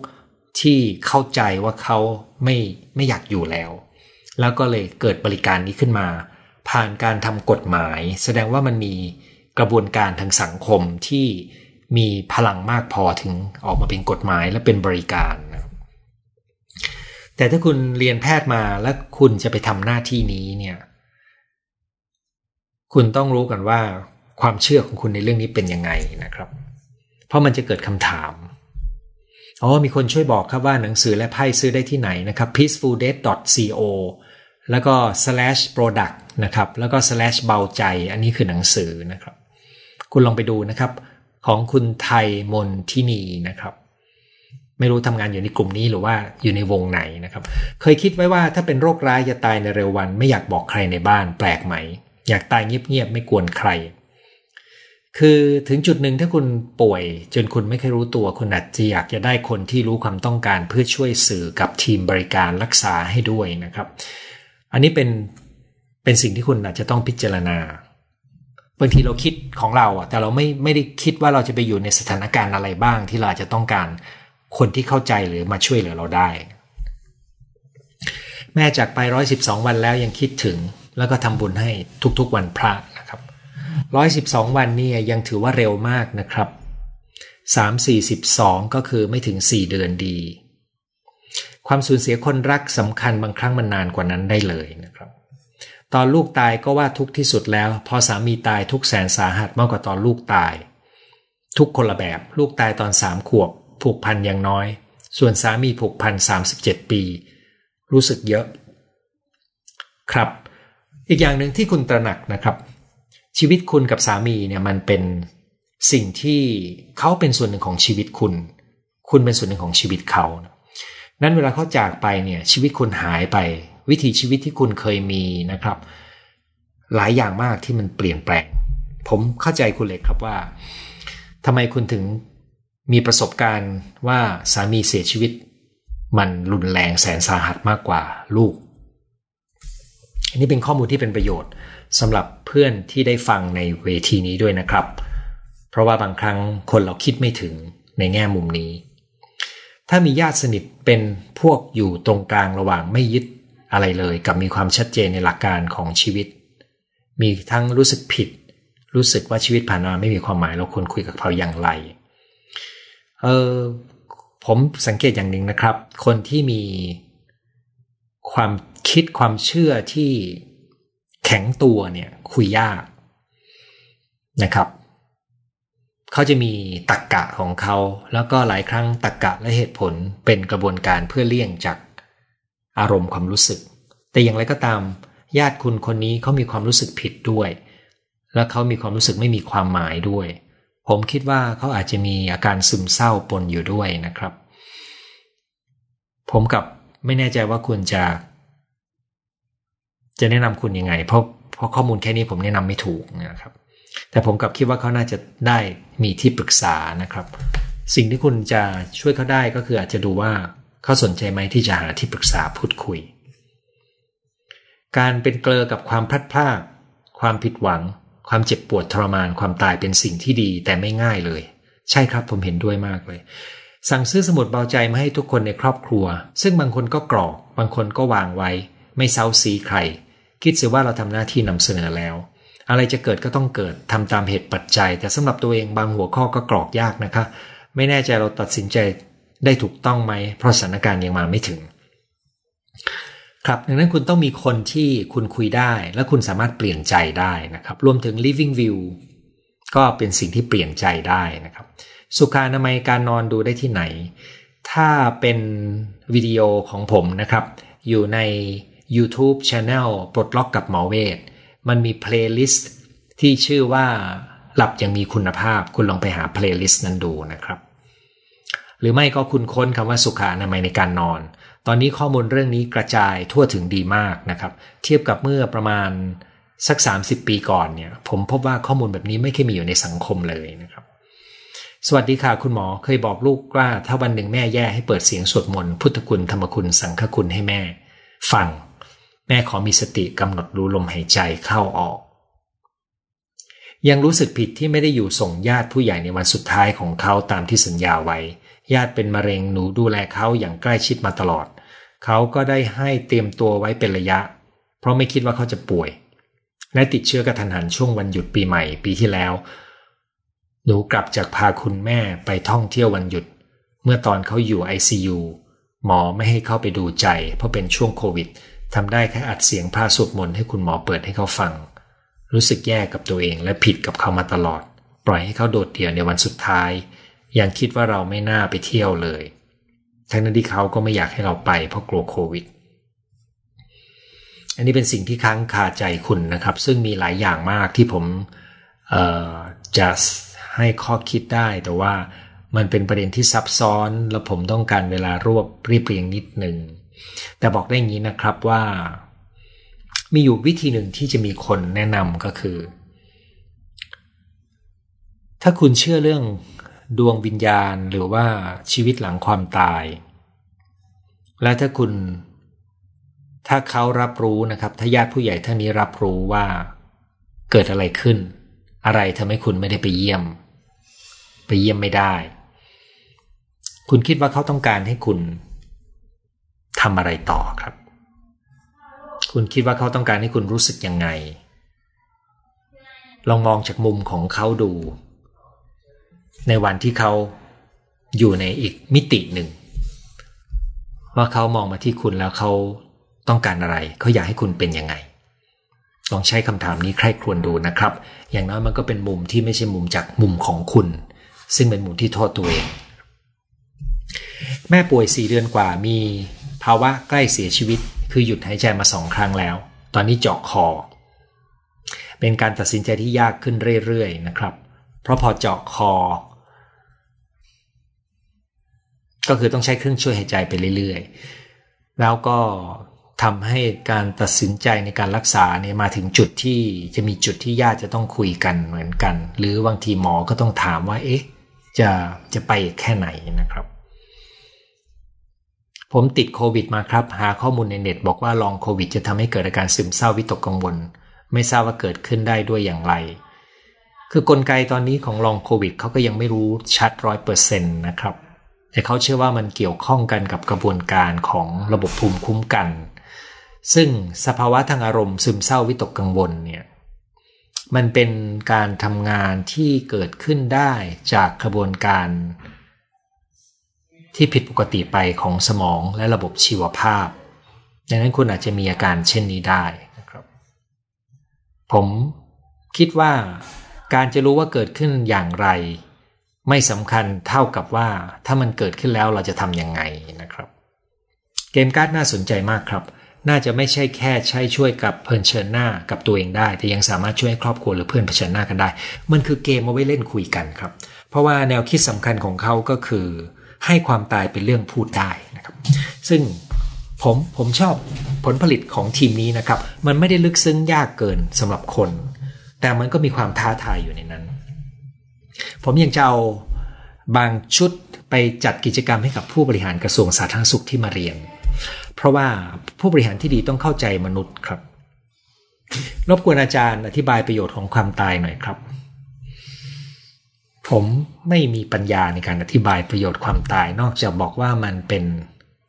ที่เข้าใจว่าเขาไม่ไม่อยากอยู่แล้ว แล้วก็เลยเกิดบริการนี้ขึ้นมา ผ่านการทำกฎหมาย แสดงว่ามันมีกระบวนการทางสังคมที่มีพลังมากพอถึงออกมาเป็นกฎหมายและเป็นบริการแต่ถ้าคุณเรียนแพทย์มาแล้วคุณจะไปทำหน้าที่นี้เนี่ย คุณต้องรู้กันว่า ความเชื่อของคุณในเรื่องนี้เป็นยังไงนะครับ เพราะมันจะเกิดคำถามอ๋อมีคนช่วยบอกครับว่าหนังสือและไพ่ซื้อได้ที่ไหนนะครับ peacefuldeath.co แล้วก็ slash product นะครับ แล้วก็ slash เบาใจ อันนี้คือหนังสือนะครับ คุณลองไปดูนะครับ ของคุณไทยมนทินีนะครับ ไม่รู้ทำงานอยู่ในกลุ่มนี้หรือว่าอยู่ในวงไหนนะครับ เคยคิดไว้ว่าถ้าเป็นโรคร้ายจะตายในเร็ววัน ไม่อยากบอกใครในบ้าน แปลกไหม อยากตายเงียบๆไม่กวนใคร คือถึงจุดหนึ่งถ้าคุณป่วย จนคุณไม่เคยรู้ตัวคุณอาจจะอยากจะได้คนที่รู้ความต้องการเพื่อช่วยสื่อกับทีมบริการรักษาให้ด้วยนะครับ อันนี้เป็นเป็นสิ่งที่คุณอาจจะต้องพิจารณาบางทีเราคิดของเราอะแต่เราไม่ไม่ได้คิดว่าเราจะไปอยู่ในสถานการณ์อะไรบ้างที่เราจะต้องการคนที่เข้าใจหรือมาช่วยเหลือเราได้ แม่จากไปร้อยสิบสองวันแล้วยังคิดถึง แล้วก็ทำบุญให้ทุกๆวันพระ 112 วันนี่ยังถือว่าเร็วมากนะครับ 3 4 2 ก็คือไม่ถึง 4 เดือนดี ความสูญเสียคนรักสำคัญบางครั้งมันนานกว่านั้นได้เลยนะครับ ตอนลูกตายก็ว่าทุกที่สุดแล้ว พอสามีตายทุกแสนสาหัสมากกว่าตอนลูกตาย ทุกคนละแบบลูกตายตอนสามขวบ ผูกพันอย่างน้อย ส่วนสามีผูกพัน 37 ปี รู้สึกเยอะ ครับ อีกอย่างหนึ่งที่คุณตระหนักนะครับ ชีวิตคุณกับสามีเนี่ยมันเป็นสิ่งที่เขาเป็นส่วนหนึ่งของชีวิตคุณ คุณเป็นส่วนหนึ่งของชีวิตเขานั้นเวลาเขาจากไปเนี่ยชีวิตคุณหายไป วิถีชีวิตที่คุณเคยมีนะครับ หลายอย่างมากที่มันเปลี่ยนแปลง ผมเข้าใจคุณเล็กครับว่าทำไมคุณถึงมีประสบการณ์ว่าสามีเสียชีวิต มันรุนแรงแสนสาหัสมากกว่าลูก อันนี้เป็นข้อมูลที่เป็นประโยชน์ สำหรับเพื่อนที่ได้ฟังในเวทีนี้ด้วยนะครับ เพราะว่าบางครั้งคนเราคิดไม่ถึงในแง่มุมนี้ ถ้ามีญาติสนิทเป็นพวกอยู่ตรงกลางระหว่างไม่ยึดอะไรเลยกับมีความชัดเจนในหลักการของชีวิต มีทั้งรู้สึกผิด รู้สึกว่าชีวิตผ่านมาไม่มีความหมายเราควรคุยกับเขาอย่างไร เออผมสังเกตอย่างหนึ่งนะครับ คนที่มีความคิดความเชื่อที่ แข็งตัวเนี่ยคุยยากนะครับเขาจะมีตักกะของเขาแล้วก็หลายครั้งตักกะและเหตุผลเป็นกระบวนการเพื่อเลี่ยงจากอารมณ์ความรู้สึก แต่อย่างไรก็ตาม ญาติคุณคนนี้เขามีความรู้สึกผิดด้วย และเขามีความรู้สึกไม่มีความหมายด้วย ผมคิดว่าเขาอาจจะมีอาการซึมเศร้าปนอยู่ด้วยนะครับ ผมกับไม่แน่ใจว่าคุณจะ จะแนะนำคุณยังไง เพราะเพราะข้อมูลแค่นี้ผมแนะนำไม่ถูกนะครับ แต่ผมกลับคิดว่าเขาน่าจะได้มีที่ปรึกษานะครับ สิ่งที่คุณจะช่วยเขาได้ก็คืออาจจะดูว่าเขาสนใจไหมที่จะหาที่ปรึกษาพูดคุย การเป็นเกลอกับความพลัดพรากความผิดหวัง ความเจ็บปวดทรมานความตายเป็นสิ่งที่ดีแต่ไม่ง่ายเลย ใช่ครับผมเห็นด้วยมากเลยสั่งซื้อสมุดเบาใจมาให้ทุกคนในครอบครัว ซึ่งบางคนก็กรอก บางคนก็วางไว้ ไม่เซาซีใคร คิดเสียว่าเราทำหน้าที่นำเสนอแล้ว อะไรจะเกิดก็ต้องเกิดทำตามเหตุปัจจัย แต่สำหรับตัวเองบางหัวข้อก็กรอกยากนะคะ ไม่แน่ใจเราตัดสินใจได้ถูกต้องไหม เพราะสถานการณ์ยังมาไม่ถึง ครับดังนั้นคุณต้องมีคนที่คุณคุยได้ และคุณสามารถเปลี่ยนใจได้นะครับ รวมถึง living will ก็เป็นสิ่งที่เปลี่ยนใจได้นะครับ สุขอนามัยการนอนดูได้ที่ไหน ถ้าเป็นวิดีโอของผมนะครับ อยู่ใน YouTube Channel ปลดล็อกกับหมอเวช มันมี playlistที่ชื่อว่าหลับอย่างมีคุณภาพ คุณลองไปหา playlist นั้นดูนะครับ หรือไม่ก็คุณค้นคำว่าสุขอนามัยในการนอน ตอนนี้ข้อมูลเรื่องนี้กระจายทั่วถึงดีมากนะครับ เทียบกับเมื่อประมาณสัก 30 ปีก่อนเนี่ย ผมพบว่าข้อมูลแบบนี้ไม่เคยมีอยู่ในสังคมเลยนะครับ สวัสดีค่ะคุณหมอเคยบอกลูกว่าถ้าวันหนึ่งแม่แย่ให้เปิดเสียงสวดมนต์พุทธคุณธรรมคุณสังฆคุณให้แม่ ฟัง แม่ขอมีสติกำหนดรู้ลมหายใจเข้าออก ยังรู้สึกผิดที่ไม่ได้อยู่ส่งญาติผู้ใหญ่ในวันสุดท้ายของเขาตามที่สัญญาไว้ ญาติเป็นมะเร็งหนูดูแลเขาอย่างใกล้ชิดมาตลอด เขาก็ได้ให้เตรียมตัวไว้เป็นระยะ เพราะไม่คิดว่าเขาจะป่วย และติดเชื้อกระทันหันช่วงวันหยุดปีใหม่ปีที่แล้ว หนูกลับจากพาคุณแม่ไปท่องเที่ยววันหยุด เมื่อตอนเขาอยู่ ICU หมอไม่ให้เข้าไปดูใจ เพราะเป็นช่วงโควิด ทำได้แค่อัดเสียงพาสวดมนต์ให้คุณหมอเปิดให้เขาฟัง รู้สึกแย่กับตัวเองและผิดกับเขามาตลอด ปล่อยให้เขาโดดเดี่ยวในวันสุดท้าย ยังคิดว่าเราไม่น่าไปเที่ยวเลย ทั้งนั้นที่เขาก็ไม่อยากให้เราไปเพราะกลัวโควิด อันนี้เป็นสิ่งที่ค้างคาใจคุณนะครับ ซึ่งมีหลายอย่างมากที่ผมจะให้ข้อคิดได้แต่ว่ามันเป็นประเด็นที่ซับซ้อน แล้วผมต้องการเวลารวบรีบเรียงนิดหนึ่ง แต่บอกได้ย่างนี้นะครับว่า มีอยู่วิธีหนึ่งที่จะมีคนแนะนำก็คือ ถ้าคุณเชื่อเรื่องดวงวิญญาณหรือว่าชีวิตหลังความตาย และถ้าคุณ ถ้าเขารับรู้นะครับ ถ้าญาติผู้ใหญ่ท่านนี้รับรู้ว่าเกิดอะไรขึ้น อะไรทำให้คุณไม่ได้ไปเยี่ยม ไปเยี่ยมไม่ได้ คุณคิดว่าเขาต้องการให้คุณ ทำอะไรต่อครับ คุณคิดว่าเขาต้องการให้คุณรู้สึกยังไง ลองมองจากมุมของเขาดู ในวันที่เขาอยู่ในอีกมิติหนึ่ง ว่าเขามองมาที่คุณแล้วเขาต้องการอะไร เขาอยากให้คุณเป็นยังไง ลองใช้คำถามนี้ใคร่ครวญดูนะครับ อย่างน้อยมันก็เป็นมุมที่ไม่ใช่มุมจากมุมของคุณ ซึ่งเป็นมุมที่โทษตัวเอง แม่ป่วยสี่เดือนกว่ามี ภาวะใกล้เสียชีวิต คือหยุดหายใจมาสองครั้งแล้ว ตอนนี้เจาะคอ เป็นการตัดสินใจที่ยากขึ้นเรื่อยๆนะครับ เพราะพอเจาะคอ ก็คือต้องใช้เครื่องช่วยหายใจไปเรื่อยๆ แล้วก็ทำให้การตัดสินใจในการรักษาเนี่ยมาถึงจุดที่จะมีจุดที่ญาติจะต้องคุยกันเหมือนกัน หรือบางทีหมอก็ต้องถามว่า เอ๊ะ จะจะไปแค่ไหนนะครับ ผมติดโควิดมาครับ หาข้อมูลในเน็ต บอกว่าลองโควิด จะทำให้เกิดอาการซึมเศร้าวิตกกังวล ไม่ทราบว่าเกิดขึ้นได้ด้วยอย่างไร คือกลไกตอนนี้ของลองโควิดเขาก็ยังไม่รู้ชัดร้อยเปอร์เซ็นต์นะครับ แต่เขาเชื่อว่ามันเกี่ยวข้องกันกับกระบวนการของระบบภูมิคุ้มกัน ซึ่งสภาวะทางอารมณ์ซึมเศร้าวิตกกังวลเนี่ยมันเป็นการทำงานที่เกิดขึ้นได้จากกระบวนการ ที่ผิดปกติไปของสมองและระบบชีวภาพ ดังนั้นคุณอาจจะมีอาการเช่นนี้ได้นะครับ ผมคิดว่าการจะรู้ว่าเกิดขึ้นอย่างไร ไม่สำคัญเท่ากับว่าถ้ามันเกิดขึ้นแล้วเราจะทำยังไงนะครับ เกมการ์ดน่าสนใจมากครับ น่าจะไม่ใช่แค่ใช้ช่วยกับเพื่อนเชิญหน้ากับตัวเองได้ แต่ยังสามารถช่วยครอบครัวหรือเพื่อนเผชิญหน้ากันได้ มันคือเกมเอาไว้เล่นคุยกันครับ เพราะว่าแนวคิดสำคัญของเขาก็คือ ให้ความตายเป็นเรื่องพูดได้นะครับซึ่งผมผมชอบผลผลิตของทีมนี้นะครับ มันไม่ได้ลึกซึ้งยากเกินสำหรับคน แต่มันก็มีความท้าทายอยู่ในนั้น ผมยังจะเอาบางชุดไปจัดกิจกรรมให้กับผู้บริหารกระทรวงสาธารณสุขที่มาเรียน เพราะว่าผู้บริหารที่ดีต้องเข้าใจมนุษย์ครับ รบกวนอาจารย์อธิบายประโยชน์ของความตายหน่อยครับ ผมไม่มีปัญญาในการอธิบายประโยชน์ความตาย นอกจากบอกว่ามันเป็น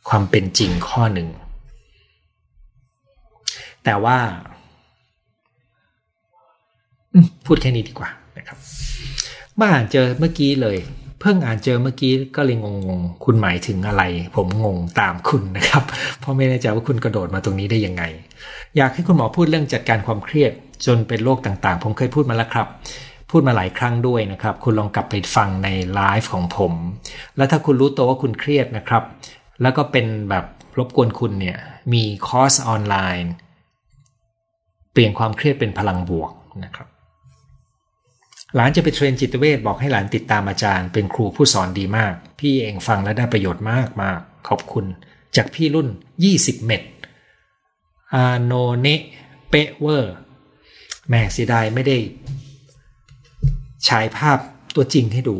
ความเป็นจริงข้อหนึ่ง แต่ว่าพูดแค่นี้ดีกว่านะครับมาอ่านเจอเมื่อกี้เลย เพิ่งอ่านเจอเมื่อกี้ก็เลยงงๆ คุณหมายถึงอะไร ผมงงตามคุณนะครับ เพราะไม่แน่ใจว่าคุณกระโดดมาตรงนี้ได้ยังไง อยากให้คุณหมอพูดเรื่องจัดการความเครียด จนเป็นโรคต่างๆ ผมเคยพูดมาแล้วครับ พูดมาหลายครั้งด้วยนะครับ คุณลองกลับไปฟังในไลฟ์ของผม แล้วถ้าคุณรู้ตัวว่าคุณเครียดนะครับ แล้วก็เป็นแบบรบกวนคุณเนี่ยมีคอร์สออนไลน์ เปลี่ยนความเครียดเป็นพลังบวกนะครับหลานจะไปเทรนจิตเวชบอกให้หลานติดตามอาจารย์ เป็นครูผู้สอนดีมาก พี่เองฟังและได้ประโยชน์มากมากขอบคุณ จากพี่รุ่น 20 เม็ดอาโนเนเปเวอร์แม่เสียดายไม่ได้ ฉายภาพตัวจริงให้ดู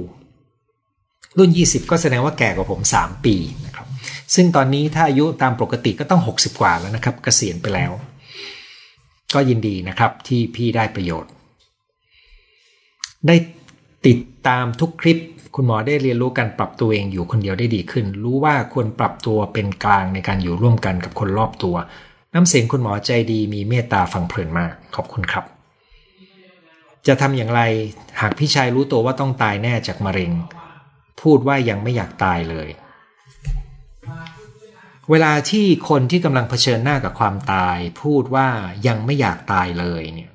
รุ่น 20 ก็แสดงว่าแก่กว่าผม 3 ปีนะครับซึ่งตอนนี้ถ้าอายุตามปกติก็ต้อง 60 กว่าแล้วนะครับกเกษียณไปแล้ว ก็ยินดีนะครับที่พี่ได้ประโยชน์ ได้ติดตามทุกคลิปคุณหมอได้เรียนรู้การปรับตัวเองอยู่คนเดียวได้ดีขึ้น รู้ว่าควรปรับตัวเป็นกลางในการอยู่ร่วมกันกับคนรอบตัว น้ำเสียงคุณหมอใจดีมีเมตตาฟังเพลินมากขอบคุณครับ จะทำอย่างไรหากพี่ชายรู้ตัวว่าต้องตายแน่จากมะเร็ง พูดว่ายังไม่อยากตายเลย เวลาที่คนที่กำลังเผชิญหน้ากับความตาย พูดว่ายังไม่อยากตายเลยเนี่ย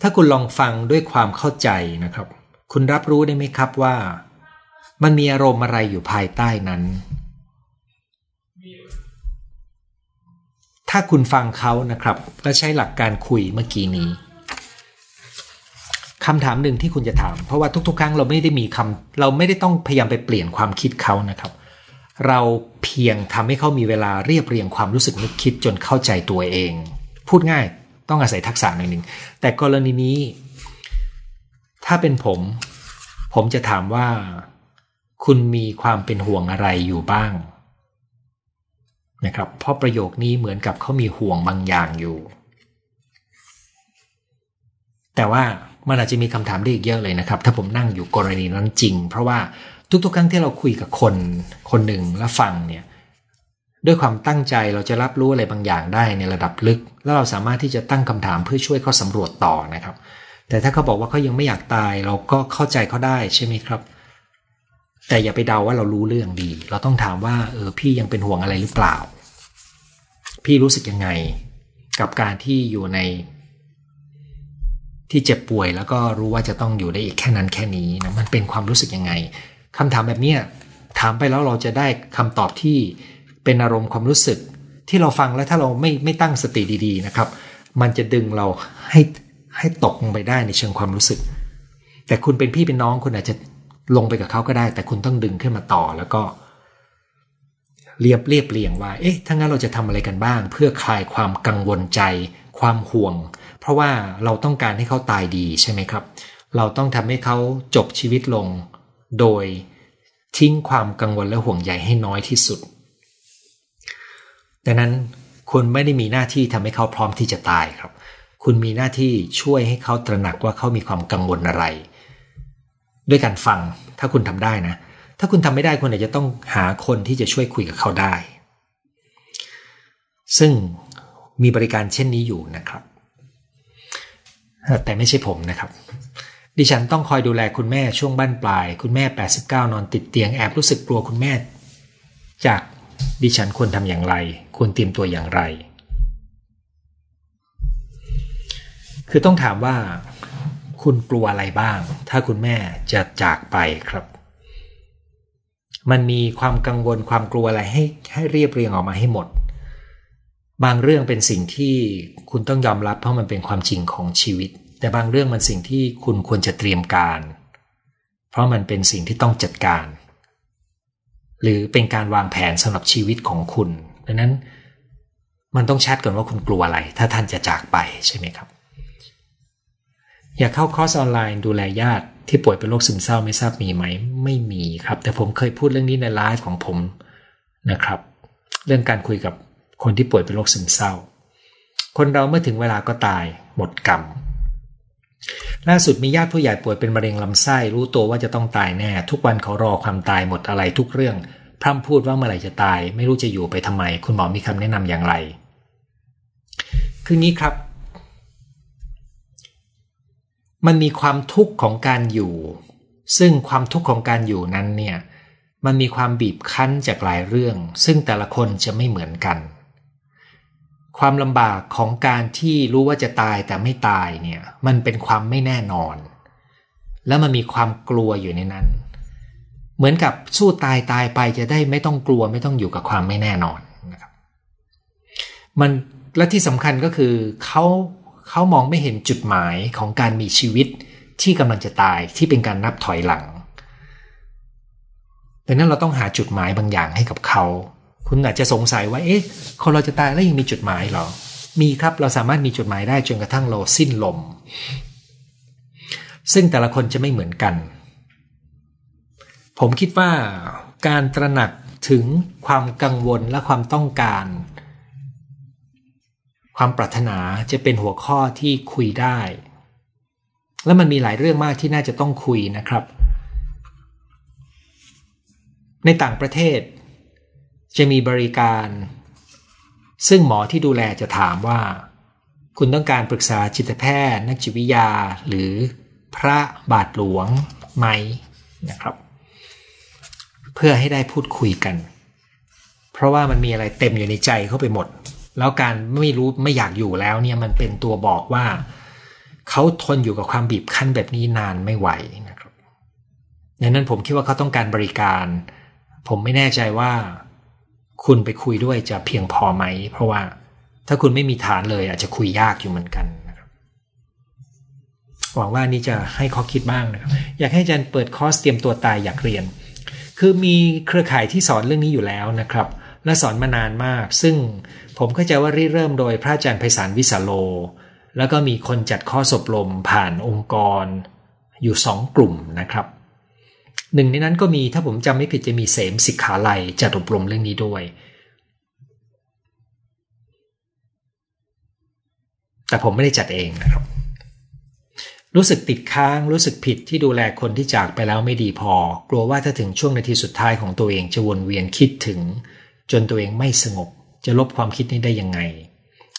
ถ้าคุณลองฟังด้วยความเข้าใจนะครับ คุณรับรู้ได้ไหมครับว่า มันมีอารมณ์อะไรอยู่ภายใต้นั้น ถ้าคุณฟังเขานะครับและใช้หลักการคุยเมื่อกี้นี้ คำถามหนึ่งที่คุณจะถาม เพราะว่าทุกๆ ครั้งเราไม่ได้มีคำเราไม่ได้ต้องพยายามไปเปลี่ยนความคิดเขานะครับ เราเพียงทำให้เขามีเวลาเรียบเรียงความรู้สึกนึกคิดจนเข้าใจตัวเอง พูดง่ายต้องอาศัยทักษะหน่อยหนึ่งแต่กรณีนี้ ถ้าเป็นผม ผมจะถามว่า คุณมีความเป็นห่วงอะไรอยู่บ้างนะครับเพราะประโยคนี้เหมือนกับเขามีห่วงบางอย่างอยู่ แต่ว่า มันอาจจะมีคำถามได้อีกเยอะเลยนะครับ ถ้าผมนั่งอยู่กรณีนั้นจริง เพราะว่าทุกๆ ครั้งที่เราคุยกับคนคนหนึ่งแล้วฟังเนี่ยด้วยความตั้งใจเราจะรับรู้อะไรบางอย่างได้ในระดับลึก แล้วเราสามารถที่จะตั้งคำถามเพื่อช่วยเขาสำรวจต่อนะครับ แต่ถ้าเขาบอกว่าเขายังไม่อยากตายเราก็เข้าใจเขาได้ใช่ไหมครับ แต่อย่าไปเดาว่าเรารู้เรื่องดี เราต้องถามว่าเออพี่ยังเป็นห่วงอะไรหรือเปล่า พี่รู้สึกยังไง กับการที่อยู่ใน ที่เจ็บป่วยแล้วก็รู้ว่าจะต้องอยู่ได้อีกแค่นั้นแค่นี้นะมันเป็นความรู้สึกยังไงคำถามแบบนี้ถามไปแล้วเราจะได้คำตอบที่เป็นอารมณ์ความรู้สึก ที่เราฟังแล้วถ้าเราไม่ไม่ตั้งสติดีๆนะครับ มันจะดึงเราให้ให้ตกลงไปได้ในเชิงความรู้สึก แต่คุณเป็นพี่เป็นน้องคุณอาจจะลงไปกับเขาก็ได้ แต่คุณต้องดึงขึ้นมาต่อแล้วก็เรียบเรียบเรียงว่า เอ๊ะ ถ้างั้นเราจะทำอะไรกันบ้าง เพื่อคลายความกังวลใจ ความห่วง ราะว่าเราต้องการให้เขาตายดีใช่ไหมครับ เราต้องทำให้เขาจบชีวิตลง โดยทิ้งความกังวลและห่วงใยให้น้อยที่สุด ดังนั้นคุณไม่ได้มีหน้าที่ทำให้เขาพร้อมที่จะตายครับ คุณมีหน้าที่ช่วยให้เขาตระหนักว่าเขามีความกังวลอะไร ด้วยการฟังถ้าคุณทำได้นะ ถ้าคุณทำไม่ได้คุณอาจจะต้องหาคนที่จะช่วยคุยกับเขาได้ ซึ่งมีบริการเช่นนี้อยู่นะครับ แต่ไม่ใช่ผมนะครับ ดิฉันต้องคอยดูแลคุณแม่ช่วงบั้นปลาย คุณแม่ 89 นอนติดเตียงแอบรู้สึกกลัวคุณแม่ จากดิฉันควรทำอย่างไร ควรเตรียมตัวอย่างไร คือต้องถามว่า คุณกลัวอะไรบ้าง ถ้าคุณแม่จะจากไปครับ มันมีความกังวลความกลัวอะไรให้ให้เรียบเรียงออกมาให้หมด บางเรื่องเป็นสิ่งที่คุณต้องยอมรับเพราะมันเป็นความจริงของชีวิต แต่บางเรื่องมันสิ่งที่คุณควรจะเตรียมการ เพราะมันเป็นสิ่งที่ต้องจัดการ หรือเป็นการวางแผนสำหรับชีวิตของคุณดังนั้นมันต้องชัดก่อนว่าคุณกลัวอะไร ถ้าท่านจะจากไปใช่ไหมครับ อยากเข้าคอร์สออนไลน์ดูแลญาติที่ป่วยเป็นโรคซึมเศร้าไม่ทราบมีไหม ไม่มีครับ แต่ผมเคยพูดเรื่องนี้ในไลฟ์ของผมนะครับ เรื่องการคุยกับ คนที่ป่วยเป็นโรคซึมเศร้า คนเราเมื่อถึงเวลาก็ตาย หมดกรรมล่าสุดมีญาติผู้ใหญ่ป่วยเป็นมะเร็งลำไส้รู้ตัวว่าจะต้องตายแน่ ทุกวันเขารอความตายหมดอะไรทุกเรื่อง พร่ำพูดว่าเมื่อไหร่จะตาย ไม่รู้จะอยู่ไปทำไม คุณหมอมีคำแนะนำอย่างไร คืองี้ครับ มันมีความทุกข์ของการอยู่ ซึ่งความทุกข์ของการอยู่นั้นเนี่ยมันมีความบีบคั้นจากหลายเรื่อง ซึ่งแต่ละคนจะไม่เหมือนกัน ความลำบากของการที่รู้ว่าจะตายแต่ไม่ตายเนี่ย มันเป็นความไม่แน่นอน แล้วมันมีความกลัวอยู่ในนั้น เหมือนกับสู้ตายตายไปจะได้ไม่ต้องกลัวไม่ต้องอยู่กับความไม่แน่นอนนะครับ มันและที่สำคัญก็คือเขาเขามองไม่เห็นจุดหมายของการมีชีวิตที่กำลังจะตายที่เป็นการนับถอยหลังดังนั้นเราต้องหาจุดหมายบางอย่างให้กับเขา คุณอาจจะสงสัยว่า เอ๊ะ คนเราจะตายแล้วยังมีจุดหมายหรอ มีครับ เราสามารถมีจุดหมายได้จนกระทั่งเราสิ้นลม ซึ่งแต่ละคนจะไม่เหมือนกัน ผมคิดว่าการตระหนักถึงความกังวลและความต้องการ ความปรารถนาจะเป็นหัวข้อที่คุยได้ และมันมีหลายเรื่องมากที่น่าจะต้องคุยนะครับ ในต่างประเทศ จะมีบริการ ซึ่งหมอที่ดูแลจะถามว่า คุณต้องการปรึกษาจิตแพทย์ นักจิตวิทยา หรือพระบาทหลวงไหมนะครับ เพื่อให้ได้พูดคุยกัน เพราะว่ามันมีอะไรเต็มอยู่ในใจเข้าไปหมด แล้วการไม่รู้ไม่อยากอยู่แล้วเนี่ยมันเป็นตัวบอกว่า เขาทนอยู่กับความบีบคั้นแบบนี้นานไม่ไหวนะครับดังนั้นผมคิดว่าเขาต้องการบริการ ผมไม่แน่ใจว่า คุณไปคุยด้วยจะเพียงพอไหม เพราะว่าถ้าคุณไม่มีฐานเลยอาจจะคุยยากอยู่เหมือนกันนะครับหวังว่านี้จะให้ข้อคิดบ้างนะครับอยากให้อาจารย์เปิดคอร์สเตรียมตัวตายอยากเรียน คือมีเครือข่ายที่สอนเรื่องนี้อยู่แล้วนะครับ และสอนมานานมาก ซึ่งผมเข้าใจว่าริเริ่มโดยพระอาจารย์ไพศาลวิสาโล แล้วก็มีคนจัดข้อสอบรมผ่านองค์กรอยู่สองกลุ่มนะครับ หนึ่งในนั้นก็มีถ้าผมจำไม่ผิดจะมีเสมสิกขาลัยจัดอบรมเรื่องนี้ด้วย แต่ผมไม่ได้จัดเองนะครับ รู้สึกติดค้างรู้สึกผิดที่ดูแลคนที่จากไปแล้วไม่ดีพอ กลัวว่าถ้าถึงช่วงนาทีสุดท้ายของตัวเองจะวนเวียนคิดถึง จนตัวเองไม่สงบ จะลบความคิดนี้ได้ยังไง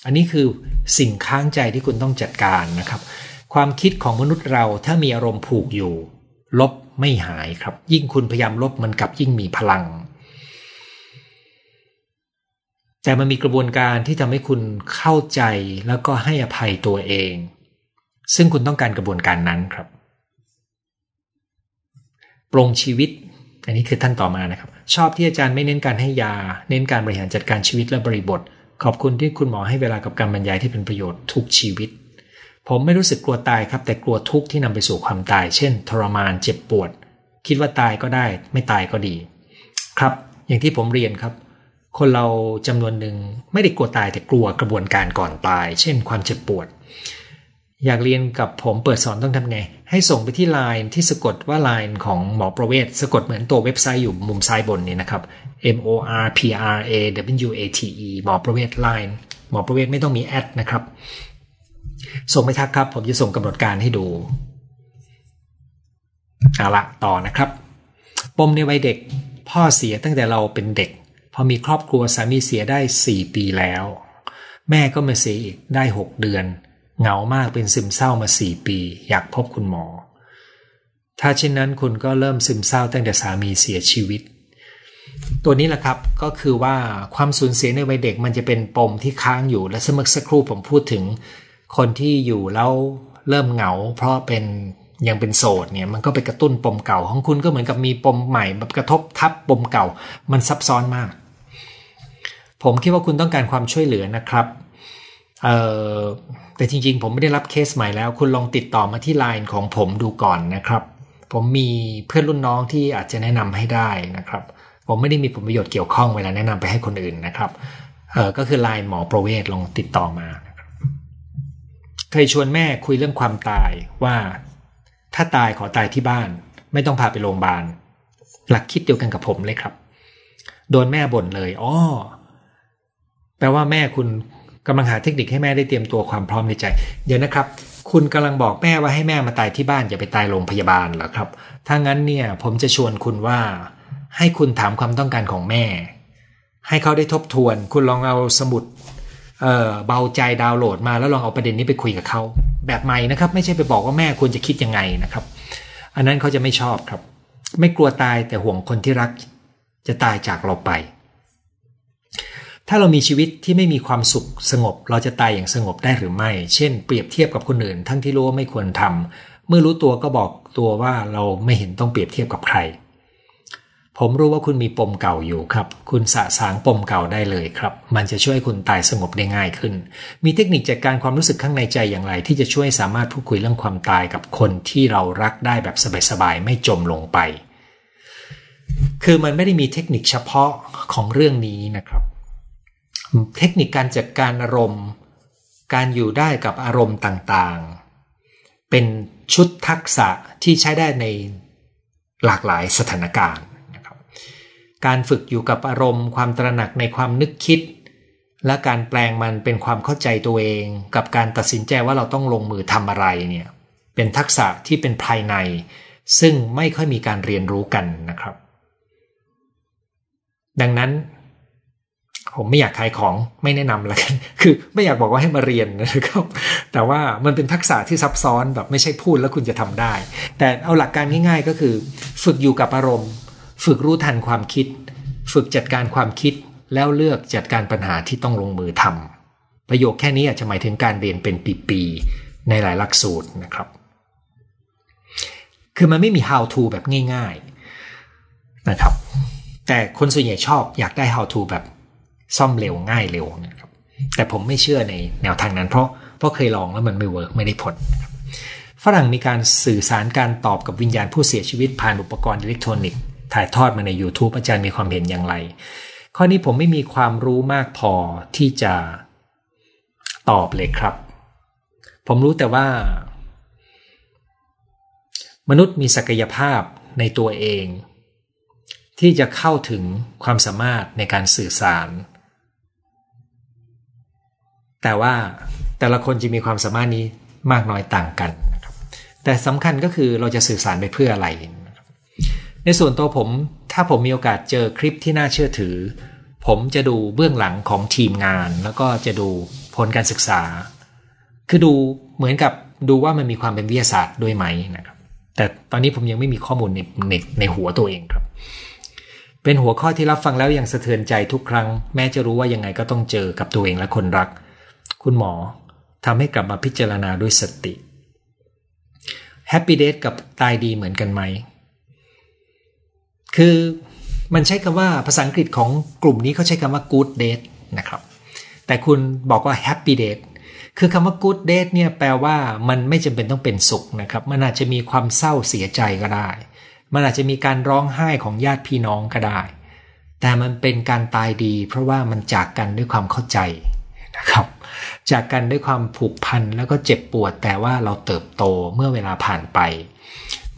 อันนี้คือสิ่งค้างใจที่คุณต้องจัดการนะครับ ความคิดของมนุษย์เราถ้ามีอารมณ์ผูกอยู่ ลบ ไม่หายครับ ยิ่งคุณพยายามลบมันกลับยิ่งมีพลัง แต่มันมีกระบวนการที่ทำให้คุณเข้าใจแล้วก็ให้อภัยตัวเอง ซึ่งคุณต้องการกระบวนการนั้นครับปรงชีวิต อันนี้คือท่านต่อมานะครับ ชอบที่อาจารย์ไม่เน้นการให้ยา เน้นการบริหารจัดการชีวิตและบริบท ขอบคุณที่คุณหมอให้เวลากับการบรรยายที่เป็นประโยชน์ทุกชีวิต ผมไม่รู้สึกกลัวตายครับ แต่กลัวทุกข์ที่นำไปสู่ความตาย เช่น ทรมานเจ็บปวด คิดว่าตายก็ได้ ไม่ตายก็ดี ครับ อย่างที่ผมเรียนครับ คนเราจำนวนหนึ่งไม่ได้กลัวตายแต่กลัวกระบวนการก่อนตาย เช่น ความเจ็บปวด อยากเรียนกับผมเปิดสอนต้องทำไง ให้ส่งไปที่ไลน์ที่สะกดว่าไลน์ของหมอประเวศสะกดเหมือนตัวเว็บไซต์อยู่มุมซ้ายบนนี้นะครับ M O R P R A W A T E หมอประเวศไลน์หมอประเวศไม่ต้องมีแอดนะครับ ส่งไปทักครับ ผมจะส่งกำหนดการให้ดูเอาละต่อนะครับ ปมในวัยเด็ก พ่อเสียตั้งแต่เราเป็นเด็ก พอมีครอบครัวสามีเสียได้ 4 ปีแล้ว แม่ก็มาเสียอีกได้ 6 เดือน เหงามากเป็นซึมเศร้ามา 4 ปี อยากพบคุณหมอ ถ้าเช่นนั้นคุณก็เริ่มซึมเศร้าตั้งแต่สามีเสียชีวิต ตัวนี้แหละครับก็คือว่าความสูญเสียในวัยเด็กมันจะเป็นปมที่ค้างอยู่และสมักสักครู่ผมพูดถึง คนที่อยู่แล้วเริ่มเหงา เพราะเป็นยังเป็นโสดเนี่ยมันก็ไปกระตุ้นปมเก่า ของคุณก็เหมือนกับมีปมใหม่แบบกระทบทับปมเก่า มันซับซ้อนมาก ผมคิดว่าคุณต้องการความช่วยเหลือนะครับเออแต่จริงๆ ผมไม่ได้รับเคสใหม่แล้ว คุณลองติดต่อมาที่ไลน์ของผมดูก่อนนะครับ ผมมีเพื่อนรุ่นน้องที่อาจจะแนะนำให้ได้นะครับ ผมไม่ได้มีผลประโยชน์เกี่ยวข้องเวลาแนะนำไปให้คนอื่นนะครับเออก็คือไลน์หมอประเวศลองติดต่อมา เคยชวนแม่คุยเรื่องความตายว่า ถ้าตายขอตายที่บ้าน ไม่ต้องพาไปโรงพยาบาล หลักคิดเดียวกันกับผมเลยครับ โดนแม่บ่นเลยอ๋อแปลว่าแม่คุณกำลังหาเทคนิคให้แม่ได้เตรียมตัวความพร้อมในใจ เดี๋ยวนะครับ คุณกำลังบอกแม่ว่าให้แม่มาตายที่บ้านอย่าไปตายโรงพยาบาลเหรอครับ ถ้างั้นเนี่ย ผมจะชวนคุณว่า ให้คุณถามความต้องการของแม่ ให้เขาได้ทบทวน คุณลองเอาสมุด เออเบาใจดาวน์โหลดมาแล้วลองเอาประเด็นนี้ไปคุยกับเขาแบบใหม่นะครับ ไม่ใช่ไปบอกว่าแม่ควรจะคิดยังไงนะครับ อันนั้นเขาจะไม่ชอบครับ ไม่กลัวตายแต่ห่วงคนที่รักจะตายจากเราไป ถ้าเรามีชีวิตที่ไม่มีความสุขสงบ เราจะตายอย่างสงบได้หรือไม่ เช่น เปรียบเทียบกับคนอื่น ทั้งที่รู้ว่าไม่ควรทำเมื่อรู้ตัวก็บอกตัวว่าเราไม่เห็นต้องเปรียบเทียบกับใคร ผมรู้ว่าคุณมีปมเก่าอยู่ครับ คุณสะสางปมเก่าได้เลยครับ มันจะช่วยคุณตายสงบได้ง่ายขึ้น มีเทคนิคจัดการความรู้สึกข้างในใจอย่างไร ที่จะช่วยสามารถพูดคุยเรื่องความตายกับคนที่เรารักได้แบบสบายๆไม่จมลงไป คือมันไม่ได้มีเทคนิคเฉพาะของเรื่องนี้นะครับ เทคนิคการจัดการอารมณ์ การอยู่ได้กับอารมณ์ต่างๆ เป็นชุดทักษะที่ใช้ได้ในหลากหลายสถานการณ์ การฝึกอยู่กับอารมณ์ความตระหนักในความนึกคิด และการแปลงมันเป็นความเข้าใจตัวเอง กับการตัดสินใจว่าเราต้องลงมือทำอะไรเนี่ยเป็นทักษะที่เป็นภายใน ซึ่งไม่ค่อยมีการเรียนรู้กันนะครับ ดังนั้นผมไม่อยากขายของไม่แนะนำแล้วกัน คือไม่อยากบอกว่าให้มาเรียนนะครับ แต่ว่ามันเป็นทักษะที่ซับซ้อนแบบไม่ใช่พูดแล้วคุณจะทำได้ แต่เอาหลักการง่าย ๆ ก็คือ ฝึกอยู่กับอารมณ์ ฝึกรู้ทันความคิด ฝึกจัดการความคิดแล้วเลือกจัดการปัญหาที่ต้องลงมือทำประโยคแค่นี้อาจจะหมายถึงการเรียนเป็นปีๆในหลายหลักสูตรนะครับ คือมันไม่มี how to แบบง่าย ๆนะครับ แต่คนส่วนใหญ่ชอบอยากได้ how to แบบซ่อมเร็วง่ายเร็วนะครับ แต่ผมไม่เชื่อในแนวทางนั้น เพราะเพราะเคยลองแล้วมันไม่ work ไม่ได้ผลนะครับฝรั่งมีการสื่อสารการตอบกับวิญญาณผู้เสียชีวิตผ่านอุปกรณ์อิเล็กทรอนิกส์ ถ่ายทอดมาใน YouTube อาจารย์มีความเห็นอย่างไร ข้อนี้ผมไม่มีความรู้มากพอที่จะตอบเลยครับ ผมรู้แต่ว่า มนุษย์มีศักยภาพในตัวเอง ที่จะเข้าถึงความสามารถในการสื่อสาร แต่ว่าแต่ละคนจะมีความสามารถนี้มากน้อยต่างกันนะครับ แต่สำคัญก็คือเราจะสื่อสารไปเพื่ออะไร ในส่วนตัวผมถ้าผมมีโอกาสเจอคลิปที่น่าเชื่อถือ ผมจะดูเบื้องหลังของทีมงาน แล้วก็จะดูผลการศึกษา คือดูเหมือนกับดูว่ามันมีความเป็นวิทยาศาสตร์ด้วยไหมนะครับ แต่ตอนนี้ผมยังไม่มีข้อมูลในในในหัวตัวเองครับ เป็นหัวข้อที่รับฟังแล้วยังสะเทือนใจทุกครั้ง แม้จะรู้ว่ายังไงก็ต้องเจอกับตัวเองและคนรัก คุณหมอทำให้กลับมาพิจารณาด้วยสติhappy death กับตายดีเหมือนกันไหม คือมันใช้คำว่าภาษาอังกฤษของกลุ่มนี้เขาใช้คำว่า good death นะครับ แต่คุณบอกว่า happy death คือคำว่า good death เนี่ยแปลว่ามันไม่จำเป็นต้องเป็นสุขนะครับ มันอาจจะมีความเศร้าเสียใจก็ได้ มันอาจจะมีการร้องไห้ของญาติพี่น้องก็ได้ แต่มันเป็นการตายดี เพราะว่ามันจากกันด้วยความเข้าใจนะครับ จากกันด้วยความผูกพันแล้วก็เจ็บปวด แต่ว่าเราเติบโตเมื่อเวลาผ่านไป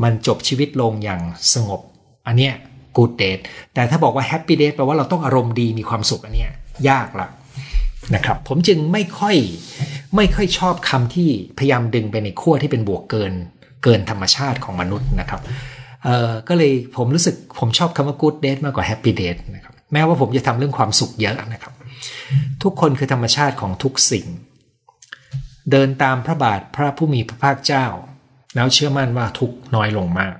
มันจบชีวิตลงอย่างสงบ อันเนี้ยกูดเดทแต่ถ้าบอกว่าแฮปปี้เดทแปลว่าเราต้องอารมณ์ดีมีความสุขอันเนี้ยยากละนะครับ ผมจึงไม่ค่อยไม่ค่อยชอบคำที่พยายามดึงไปในขั้วที่เป็นบวกเกิน เกินธรรมชาติของมนุษย์นะครับเอ่อก็เลยผมรู้สึกผมชอบคำว่า good date มากกว่า happy date นะครับแม้ว่าผมจะทำเรื่องความสุขเยอะนะครับ ทุกคนคือธรรมชาติของทุกสิ่ง เดินตามพระบาทพระผู้มีพระภาคเจ้า แล้วเชื่อมั่นว่าทุกข์น้อยลงมาก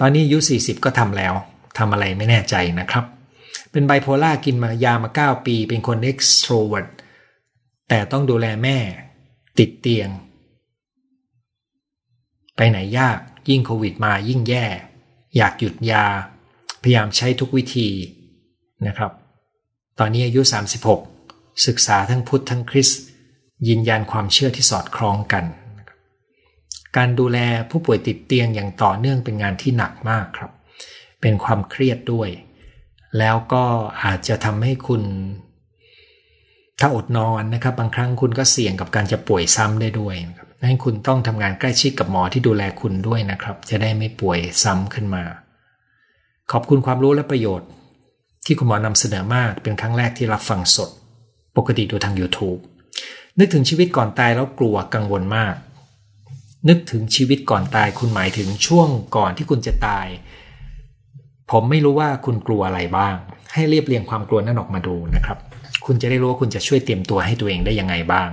ตอนนี้อายุ 40 ก็ทำแล้วทำอะไรไม่แน่ใจนะครับ เป็นไบโพล่ากินมายามา 9 ปี เป็นคน extrovert แต่ต้องดูแลแม่ ติดเตียง ไปไหนยากยิ่งโควิดมายิ่งแย่ อยากหยุดยา พยายามใช้ทุกวิธีนะครับ ตอนนี้อายุ 36 ศึกษาทั้งพุทธทั้งคริสต์ยืนยันความเชื่อที่สอดคล้องกัน การดูแลผู้ป่วยติดเตียงอย่างต่อเนื่องเป็นงานที่หนักมากครับ เป็นความเครียดด้วย แล้วก็อาจจะทำให้คุณ ถ้าอดนอนนะครับ บางครั้งคุณก็เสี่ยงกับการจะป่วยซ้ำได้ด้วยนะครับนั้นคุณต้องทำงานใกล้ชิดกับหมอที่ดูแลคุณด้วยนะครับ จะได้ไม่ป่วยซ้ำขึ้นมา ขอบคุณความรู้และประโยชน์ ที่คุณหมอนำเสนอมากเป็นครั้งแรกที่รับฟังสด ปกติดูทาง YouTube นึกถึงชีวิตก่อนตายแล้วกลัวกังวลมาก นึกถึงชีวิตก่อนตาย คุณหมายถึงช่วงก่อนที่คุณจะตาย ผมไม่รู้ว่าคุณกลัวอะไรบ้าง ให้เรียบเรียงความกลัวนั้นออกมาดูนะครับ คุณจะได้รู้ว่าคุณจะช่วยเตรียมตัวให้ตัวเองได้ยังไงบ้าง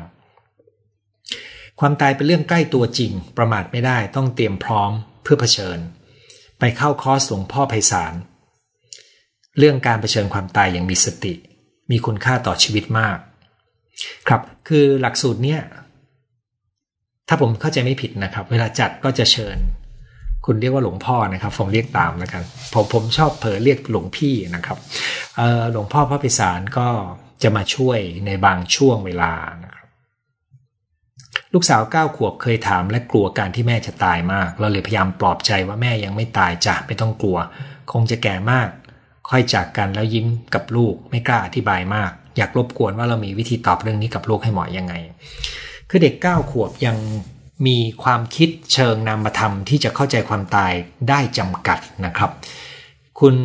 ความตายเป็นเรื่องใกล้ตัวจริง ประมาทไม่ได้ต้องเตรียมพร้อมเพื่อเผชิญ ไปเข้าคอร์สหลวงพ่อไพศาลเรื่องการเผชิญความตายอย่างมีสติ มีคุณค่าต่อชีวิตมาก ครับ คือหลักสูตรเนี้ย ถ้าผมเข้าใจไม่ผิดนะครับ เวลาจัดก็จะเชิญ คุณเรียกว่าหลวงพ่อนะครับ ผมเรียกตามแล้วกันผมผมชอบเผลอเรียกหลวงพี่นะครับหลวงพ่อพระพิสารก็จะมาช่วยในบางช่วงเวลานะครับ ลูกสาวเก้าขวบเคยถามและกลัวการที่แม่จะตายมาก เราเลยพยายามปลอบใจว่าแม่ยังไม่ตายจ้ะไม่ต้องกลัว คงจะแก่มาก ค่อยจากกันแล้วยิ้มกับลูกไม่กล้าอธิบายมาก อยากรบกวนว่าเรามีวิธีตอบเรื่องนี้กับลูกให้เหมาะยังไง คือเด็กเก้าขวบยังมีความคิดเชิงนามธรรมที่จะเข้าใจความตายได้จำกัดนะครับ คุณ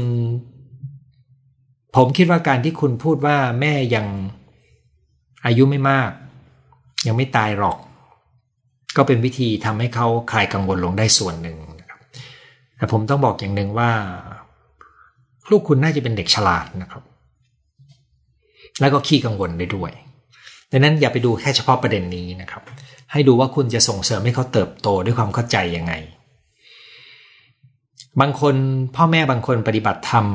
ผมคิดว่าการที่คุณพูดว่าแม่ยังอายุไม่มาก ยังไม่ตายหรอก ก็เป็นวิธีทำให้เขาคลายกังวลลงได้ส่วนหนึ่งแต่ผมต้องบอกอย่างหนึ่งว่า ลูกคุณน่าจะเป็นเด็กฉลาดนะครับ แล้วก็ขี้กังวลได้ด้วย ดังนั้นอย่าไปดูแค่เฉพาะประเด็นนี้นะครับ ให้ดูว่าคุณจะส่งเสริมให้เขาเติบโตด้วยความเข้าใจยังไง บางคนพ่อแม่บางคนปฏิบัติธรรม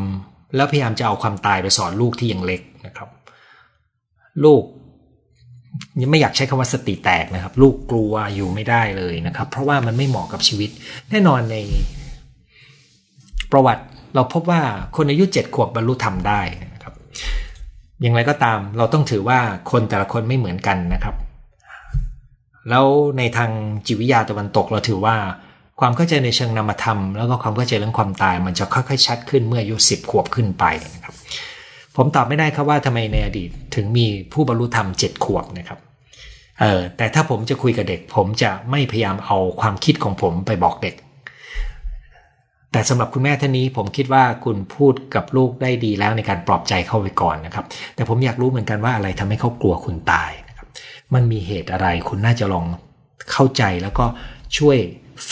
แล้วพยายามจะเอาความตายไปสอนลูกที่ยังเล็กนะครับ ลูกยังไม่อยากใช้คำว่าสติแตกนะครับ ลูกกลัวอยู่ไม่ได้เลยนะครับ เพราะว่ามันไม่เหมาะกับชีวิต แน่นอนในประวัติเราพบว่าคนอายุเจ็ดขวบบรรลุธรรมได้ อย่างไรก็ตามเราต้องถือว่าคนแต่ละคนไม่เหมือนกันนะครับ แล้วในทางจิตวิทยาตะวันตกเราถือว่า ความเข้าใจในเชิงนามธรรม แล้วก็ความเข้าใจเรื่องความตาย มันจะค่อยๆชัดขึ้นเมื่ออายุสิบขวบขึ้นไปนะครับ ผมตอบไม่ได้ครับว่าทำไมในอดีตถึงมีผู้บรรลุธรรมเจ็ดขวบนะครับเออแต่ถ้าผมจะคุยกับเด็ก ผมจะไม่พยายามเอาความคิดของผมไปบอกเด็ก แต่สำหรับคุณแม่ท่านนี้ผมคิดว่าคุณพูดกับลูกได้ดีแล้วในการปลอบใจเข้าไปก่อนนะครับ แต่ผมอยากรู้เหมือนกันว่าอะไรทำให้เขากลัวคุณตายนะครับ มันมีเหตุอะไรคุณน่าจะลองเข้าใจแล้วก็ช่วย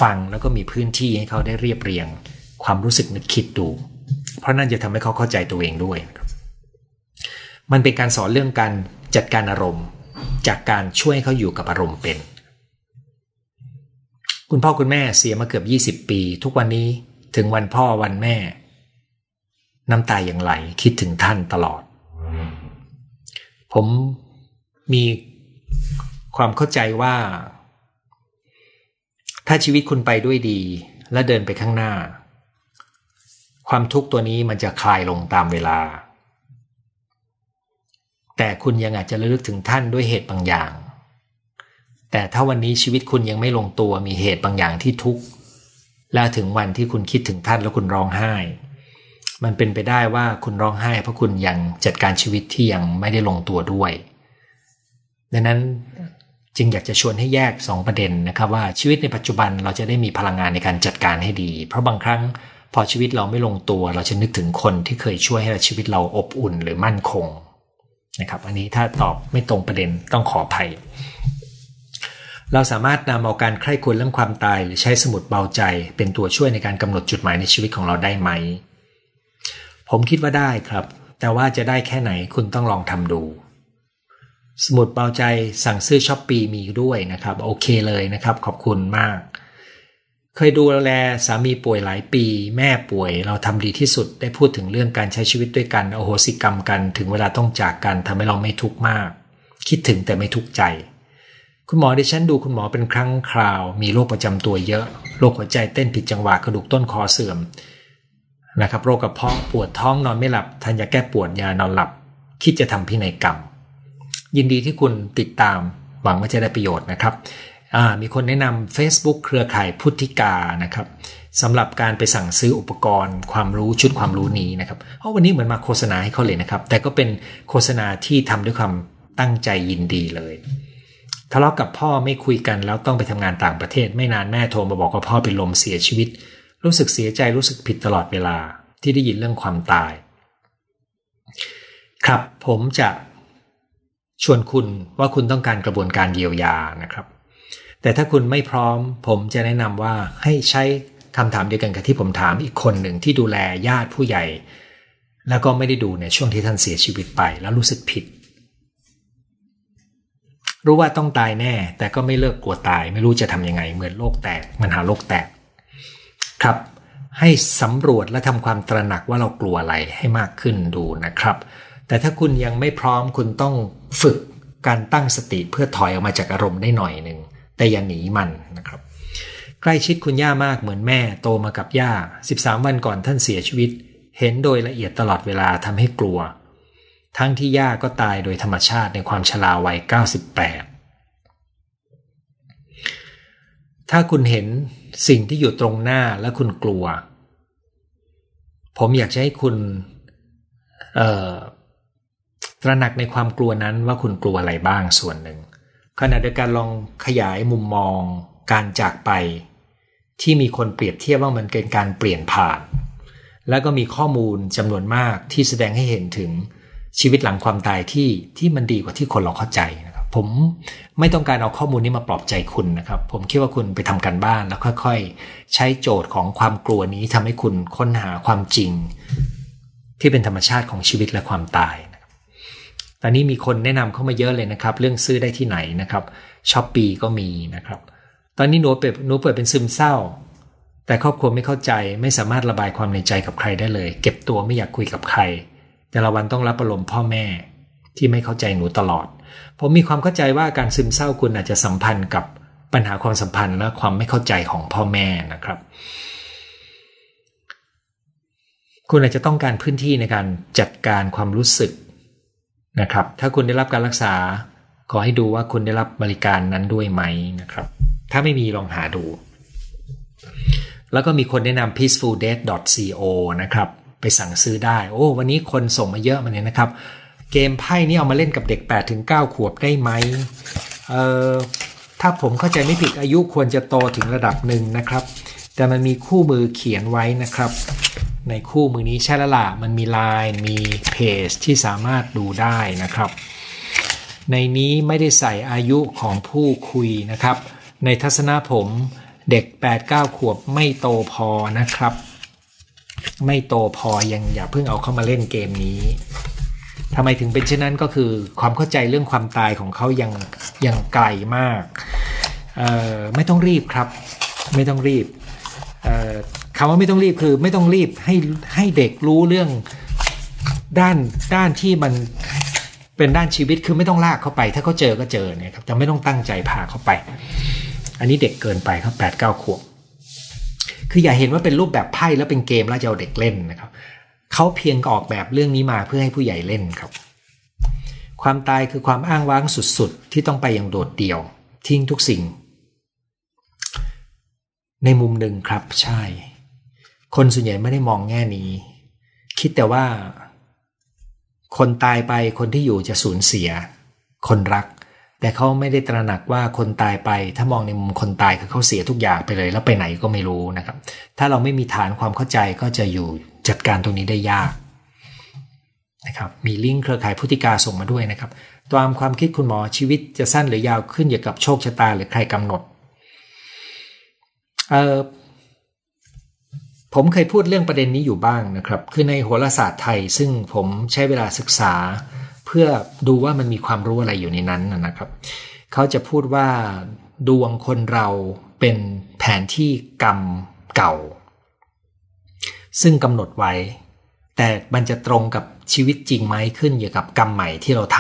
ฟังแล้วก็มีพื้นที่ให้เขาได้เรียบเรียง ความรู้สึกนึกคิดดู เพราะนั่นจะทำให้เขาเข้าใจตัวเองด้วยมันเป็นการสอนเรื่องการจัดการอารมณ์ จากการช่วยเขาอยู่กับอารมณ์เป็น คุณพ่อคุณแม่เสียมาเกือบ 20 ปี ทุกวันนี้ ถึงวันพ่อวันแม่ น้ำตาอย่างไหลคิดถึงท่านตลอด ผมมีความเข้าใจว่า ถ้าชีวิตคุณไปด้วยดี และเดินไปข้างหน้า ความทุกข์ตัวนี้มันจะคลายลงตามเวลา แต่คุณยังอาจจะระลึกถึงท่านด้วยเหตุบางอย่าง แต่ถ้าวันนี้ชีวิตคุณยังไม่ลงตัวมีเหตุบางอย่างที่ทุกข์ แล้วถึงวันที่คุณคิดถึงท่านแล้วคุณร้องไห้ มันเป็นไปได้ว่าคุณร้องไห้ เพราะคุณยังจัดการชีวิตที่ยังไม่ได้ลงตัวด้วย ดังนั้นจึงอยากจะชวนให้แยก 2 ประเด็นนะครับว่าชีวิตในปัจจุบันเราจะได้มีพลังงานในการจัดการให้ดี เพราะบางครั้งพอชีวิตเราไม่ลงตัว เราจะนึกถึงคนที่เคยช่วยให้ชีวิตเราอบอุ่นหรือมั่นคงนะครับ อันนี้ถ้าตอบไม่ตรงประเด็นต้องขออภัย เราสามารถนำเอาการใคร่ควรเรื่องความตาย หรือใช้สมุดเบาใจ เป็นตัวช่วยในการกำหนดจุดหมายในชีวิตของเราได้ไหม ผมคิดว่าได้ครับ แต่ว่าจะได้แค่ไหนคุณต้องลองทำดู สมุดเบาใจสั่งซื้อช้อปปีมีด้วยนะครับ โอเคเลยนะครับ ขอบคุณมาก เคยดูแลสามีป่วยหลายปี แม่ป่วย เราทำดีที่สุดได้พูดถึงเรื่องการใช้ชีวิตด้วยกันโอโหสิกรรมกัน ถึงเวลาต้องจากกันทำให้เราไม่ทุกข์มาก คิดถึงแต่ไม่ทุกข์ใจ คุณหมอดิฉันดูคุณหมอเป็นครั้งคราว มีโรคประจำตัวเยอะ โรคหัวใจเต้นผิดจังหวะกระดูกต้นคอเสื่อมนะครับ โรคกระเพาะปวดท้องนอนไม่หลับทานยาแก้ปวดยานอนหลับ คิดจะทำพินัยกรรม ยินดีที่คุณติดตาม หวังว่าจะได้ประโยชน์นะครับ มีคนแนะนำ Facebook เครือข่ายพุทธิกานะครับสำหรับการไปสั่งซื้ออุปกรณ์ ความรู้ชุดความรู้นี้นะครับเพราะวันนี้เหมือนมาโฆษณาให้เขาเลยนะครับ แต่ก็เป็นโฆษณาที่ทำด้วยความตั้งใจยินดีเลย ทะเลาะกับพ่อไม่คุยกันแล้วต้องไปทำงานต่างประเทศ ไม่นานแม่โทรมาบอกว่าพ่อเป็นลมเสียชีวิต รู้สึกเสียใจรู้สึกผิดตลอดเวลาที่ได้ยินเรื่องความตาย ครับผมจะชวนคุณว่าคุณต้องการกระบวนการเยียวยานะครับ แต่ถ้าคุณไม่พร้อม ผมจะแนะนำว่าให้ใช้คำถามเดียวกันกับที่ผมถามอีกคนหนึ่งที่ดูแลญาติผู้ใหญ่ แล้วก็ไม่ได้ดูในช่วงที่ท่านเสียชีวิตไปแล้วรู้สึกผิด รู้ว่าต้องตายแน่ แต่ก็ไม่เลิกกลัวตาย ไม่รู้จะทำยังไง เหมือนโลกแตกมันหาโลกแตก ครับ ให้สำรวจและทำความตระหนักว่าเรากลัวอะไรให้มากขึ้นดูนะครับ แต่ถ้าคุณยังไม่พร้อมคุณต้องฝึกการตั้งสติเพื่อถอยออกมาจากอารมณ์ได้หน่อยหนึ่งแต่อย่าหนีมันนะครับ ใกล้ชิดคุณย่ามากเหมือนแม่โตมากับย่า 13 วันก่อนท่านเสียชีวิต เห็นโดยละเอียดตลอดเวลาทำให้กลัว ทั้งที่ย่าก็ตายโดยธรรมชาติในความชราวัย 98 ถ้าคุณเห็นสิ่งที่อยู่ตรงหน้าและคุณกลัว ผมอยากจะให้คุณตระหนักในความกลัวนั้นว่าคุณกลัวอะไรบ้างส่วนหนึ่งขณะเดียวกันลองขยายมุมมองการจากไป ที่มีคนเปรียบเทียบว่ามันเป็นการเปลี่ยนผ่าน แล้วก็มีข้อมูลจำนวนมากที่แสดงให้เห็นถึง ชีวิตหลังความตายที่ที่มันดีกว่าที่คนเราเข้าใจนะครับ ผมไม่ต้องการเอาข้อมูลนี้มาปลอบใจคุณนะครับ ผมคิดว่าคุณไปทำการบ้านแล้วค่อยๆ ใช้โจทย์ของความกลัวนี้ทำให้คุณค้นหาความจริง ที่เป็นธรรมชาติของชีวิตและความตายตอนนี้มีคนแนะนำเข้ามาเยอะเลยนะครับ เรื่องซื้อได้ที่ไหนนะครับช้อปปีก็มีนะครับ ตอนนี้หนูเปิดหนูเปิดเป็นซึมเศร้าแต่ครอบครัวไม่เข้าใจไม่สามารถระบายความในใจกับใครได้เลย เก็บตัวไม่อยากคุยกับใคร แต่ละวันต้องรับอารมณ์พ่อแม่ที่ไม่เข้าใจหนูตลอด ผมมีความเข้าใจว่าการซึมเศร้าคุณอาจจะสัมพันธ์กับปัญหาความสัมพันธ์และความไม่เข้าใจของพ่อแม่นะครับ คุณอาจจะต้องการพื้นที่ในการจัดการความรู้สึกนะครับ ถ้าคุณได้รับการรักษา ขอให้ดูว่าคุณได้รับบริการนั้นด้วยไหมนะครับ ถ้าไม่มีลองหาดู แล้วก็มีคนแนะนำ peacefuldeath.co นะครับ ไปสั่งซื้อได้ โอ้ วันนี้คนส่งมาเยอะมาเนี่ยนะครับ เกมไพ่นี่เอามาเล่นกับเด็ก 8 ถึง 9 ขวบได้ไหมเอ่อถ้าผมเข้าใจไม่ผิดอายุควรจะโตถึงระดับหนึ่งนะครับ แต่มันมีคู่มือเขียนไว้นะครับ ในคู่มือนี้ใช่ล้วล่ะมันมีไลน์มีเพจที่สามารถดูได้นะครับ ในนี้ไม่ได้ใส่อายุของผู้คุยนะครับ ในทัศนะผมเด็ก 8-9 ขวบไม่โตพอนะครับ ไม่โตพอยังอย่าเพิ่งเอาเข้ามาเล่นเกมนี้ทำไมถึงเป็นเช่นนั้นก็คือความเข้าใจเรื่องความตายของเขายังยังไกลมากไม่ต้องรีบครับ ไม่ต้องรีบคำว่าไม่ต้องรีบคือไม่ต้องรีบให้ให้เด็กรู้เรื่องด้านด้านที่มันเป็นด้านชีวิตคือไม่ต้องลากเข้าไป ถ้าเขาเจอก็เจอเนี่ยครับแต่ไม่ต้องตั้งใจพาเข้าไป อันนี้เด็กเกินไปครับแปดเก้าขวบ คืออย่าเห็นว่าเป็นรูปแบบไพ่แล้วเป็นเกมแล้วจะเอาเด็กเล่นนะครับเขาเพียงออกแบบเรื่องนี้มาเพื่อให้ผู้ใหญ่เล่นครับ ความตายคือความอ้างว้างสุดๆ ที่ต้องไปอย่างโดดเดี่ยว ทิ้งทุกสิ่ง ในมุมหนึ่งครับใช่ คนส่วนใหญ่ไม่ได้มองแง่นี้ คิดแต่ว่า คนตายไปคนที่อยู่จะสูญเสีย คนรัก แต่เขาไม่ได้ตระหนักว่าคนตายไป ถ้ามองในมุมคนตายคือเขาเสียทุกอย่างไปเลย แล้วไปไหนก็ไม่รู้นะครับ ถ้าเราไม่มีฐานความเข้าใจก็จะอยู่จัดการตรงนี้ได้ยากนะครับมีลิงก์เครือข่ายพุทธิกาส่งมาด้วยนะครับตามความคิดคุณหมอชีวิตจะสั้นหรือยาวขึ้นอยู่กับโชคชะตาหรือใครกำหนดเออผมเคยพูดเรื่องประเด็นนี้อยู่บ้างนะครับ คือในโหราศาสตร์ไทยซึ่งผมใช้เวลาศึกษา เพื่อดูว่ามันมีความรู้อะไรอยู่ในนั้นนะครับ เขาจะพูดว่าดวงคนเราเป็นแผนที่กรรมเก่า ซึ่งกำหนดไว้ แต่มันจะตรงกับชีวิตจริงไหมขึ้นอยู่กับกรรมใหม่ที่เราท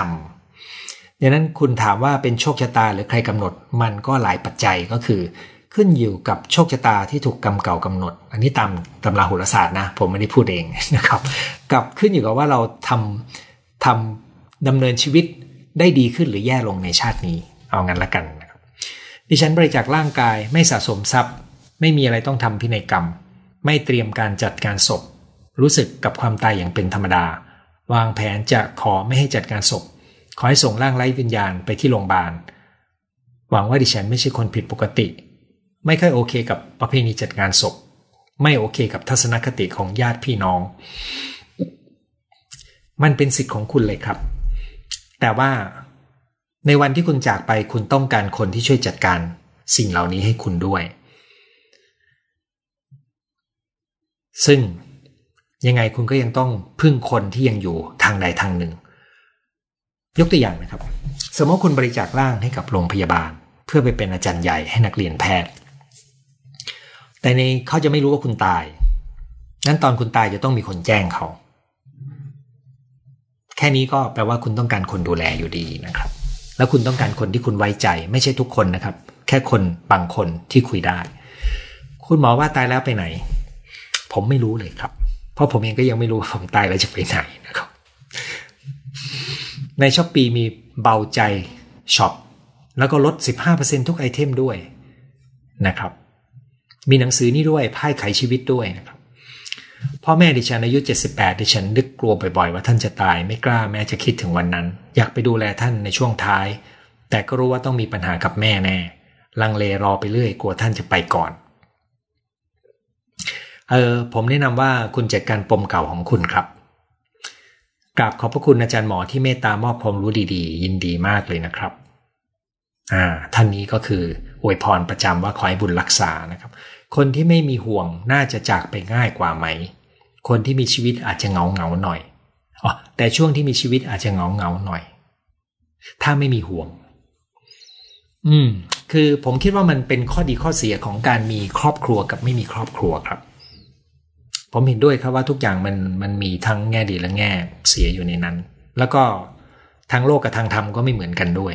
ำดังนั้นคุณถามว่าเป็นโชคชะตาหรือใครกำหนด มันก็หลายปัจจัยก็คือ ขึ้นอยู่กับโชคชะตาที่ถูกกรรมเก่ากำหนด อันนี้ตามตำราโหราศาสตร์นะ ผมไม่ได้พูดเองนะครับ กับขึ้นอยู่กับว่าเราทำทำ ดำเนินชีวิตได้ดีขึ้นหรือแย่ลงในชาตินี้ เอางั้นละกันนะครับดิฉันบริจาคร่างกายไม่สะสมทรัพย์ ไม่มีอะไรต้องทำพินัยกรรม ไม่เตรียมการจัดการศพ รู้สึกกับความตายอย่างเป็นธรรมดา วางแผนจะขอไม่ให้จัดการศพ ขอให้ส่งร่างไร้วิญญาณไปที่โรงพยาบาลหวังว่าดิฉันไม่ใช่คนผิดปกติ ไม่ค่อยโอเคกับประเพณีจัดงานศพ ไม่โอเคกับทัศนคติของญาติพี่น้อง มันเป็นสิทธิ์ของคุณเลยครับ แต่ว่าในวันที่คุณจากไปคุณต้องการคนที่ช่วยจัดการสิ่งเหล่านี้ให้คุณด้วย ซึ่งยังไงคุณก็ยังต้องพึ่งคนที่ยังอยู่ทางใดทางหนึ่ง ยกตัวอย่างนะครับ สมมติคุณบริจาคร่างให้กับโรงพยาบาล เพื่อไปเป็นอาจารย์ใหญ่ให้นักเรียนแพทย์ แต่ในเขาจะไม่รู้ว่าคุณตาย นั้นตอนคุณตายจะต้องมีคนแจ้งเขา แค่นี้ก็แปลว่าคุณต้องการคนดูแลอยู่ดีนะครับ แล้วคุณต้องการคนที่คุณไว้ใจ ไม่ใช่ทุกคนนะครับ แค่คนบางคนที่คุยได้ คุณหมอว่าตายแล้วไปไหน ผมไม่รู้เลยครับ เพราะผมเองก็ยังไม่รู้ผมตายแล้วจะไปไหนนะครับ ใน Shopee มีเบาใจช็อปแล้วก็ลด 15%ทุก item ด้วยนะครับ มีหนังสือนี่ด้วยไพ่ไขชีวิตด้วยนะครับ พ่อแม่ดิฉันอายุ 78 ดิฉันนึกกลัวบ่อยๆ ว่าท่านจะตายไม่กล้าแม้จะคิดถึงวันนั้น อยากไปดูแลท่านในช่วงท้าย แต่ก็รู้ว่าต้องมีปัญหากับแม่แน่ ลังเลรอไปเรื่อยกลัวท่านจะไปก่อน เออผมแนะนำว่าคุณจัดการปมเก่าของคุณครับกราบขอบพระคุณอาจารย์หมอที่เมตตามอบความรู้ดีๆ ยินดีมากเลยนะครับอ่าท่านนี้ก็คืออวยพรประจำว่าขอให้บุญรักษานะครับ คนที่ไม่มีห่วงน่าจะจากไปง่ายกว่าไหม คนที่มีชีวิตอาจจะเหงาเหงาหน่อยอ๋อแต่ช่วงที่มีชีวิตอาจจะเหงาเหงาหน่อย ถ้าไม่มีห่วง อืม คือผมคิดว่ามันเป็นข้อดีข้อเสียของการมีครอบครัวกับไม่มีครอบครัวครับ ผมเห็นด้วยครับว่าทุกอย่างมันมันมีทั้งแง่ดีและแง่เสียอยู่ในนั้น แล้วก็ทางโลกกับทางธรรมก็ไม่เหมือนกันด้วย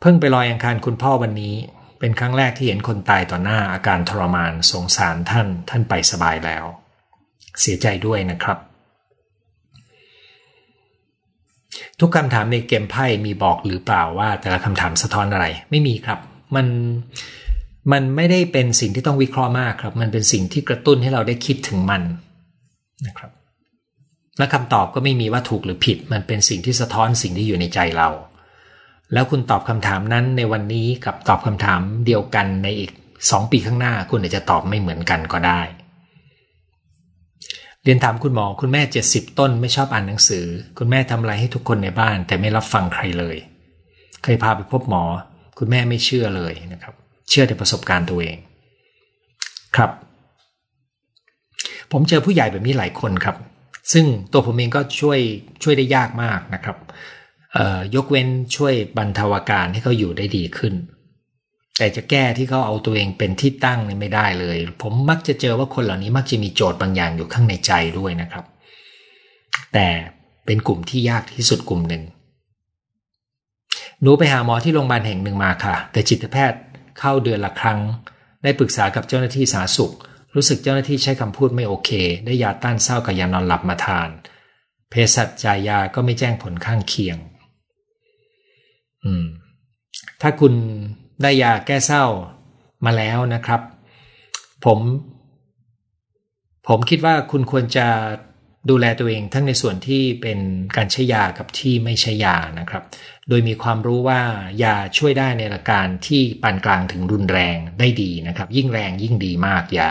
เพิ่งไปลอยอังคารคุณพ่อวันนี้ เป็นครั้งแรกที่เห็นคนตายต่อหน้าอาการทรมานสงสารท่านท่านไปสบายแล้ว เสียใจด้วยนะครับ ทุกคำถามในเกมไพ่มีบอกหรือเปล่าว่า แต่ละคำถามสะท้อนอะไร ไม่มีครับ มันมันไม่ได้เป็นสิ่งที่ต้องวิเคราะห์มากครับ มันเป็นสิ่งที่กระตุ้นให้เราได้คิดถึงมันนะครับและคำตอบก็ไม่มีว่าถูกหรือผิด มันเป็นสิ่งที่สะท้อนสิ่งที่อยู่ในใจเรา แล้วคุณตอบคำถามนั้นในวันนี้กับตอบคำถามเดียวกันในอีกสองปีข้างหน้า คุณอาจจะตอบไม่เหมือนกันก็ได้ เรียนถามคุณหมอคุณแม่เจ็ดสิบต้นไม่ชอบอ่านหนังสือ คุณแม่ทำอะไรให้ทุกคนในบ้าน แต่ไม่รับฟังใครเลย เคยพาไปพบหมอ คุณแม่ไม่เชื่อเลยนะครับ เชื่อแต่ประสบการณ์ตัวเอง ครับ ผมเจอผู้ใหญ่แบบนี้หลายคนครับ ซึ่งตัวผมเองก็ช่วยช่วยได้ยากมากนะครับ ยกเว้นช่วยบรรเทาอาการให้เขาอยู่ได้ดีขึ้น แต่จะแก้ที่เขาเอาตัวเองเป็นที่ตั้งนี่ไม่ได้เลย ผมมักจะเจอว่าคนเหล่านี้มักจะมีโจทย์บางอย่างอยู่ข้างในใจด้วยนะครับ แต่เป็นกลุ่มที่ยากที่สุดกลุ่มหนึ่งหนูไปหาหมอที่โรงพยาบาลแห่งหนึ่งมาค่ะ แต่จิตแพทย์เข้าเดือนละครั้ง ได้ปรึกษากับเจ้าหน้าที่สาธารณสุข รู้สึกเจ้าหน้าที่ใช้คำพูดไม่โอเค ได้ยาต้านเศร้ากับยานอนหลับมาทานเภสัชจ่ายยาก็ไม่แจ้งผลข้างเคียง อืม ถ้าคุณได้ยาแก้เศร้ามาแล้วนะครับ ผม ผมคิดว่าคุณควรจะดูแลตัวเองทั้งในส่วนที่เป็นการใช้ยากับที่ไม่ใช้ยานะครับ โดยมีความรู้ว่ายาช่วยได้ในอาการที่ปานกลางถึงรุนแรงได้ดีนะครับ ยิ่งแรงยิ่งดีมากยา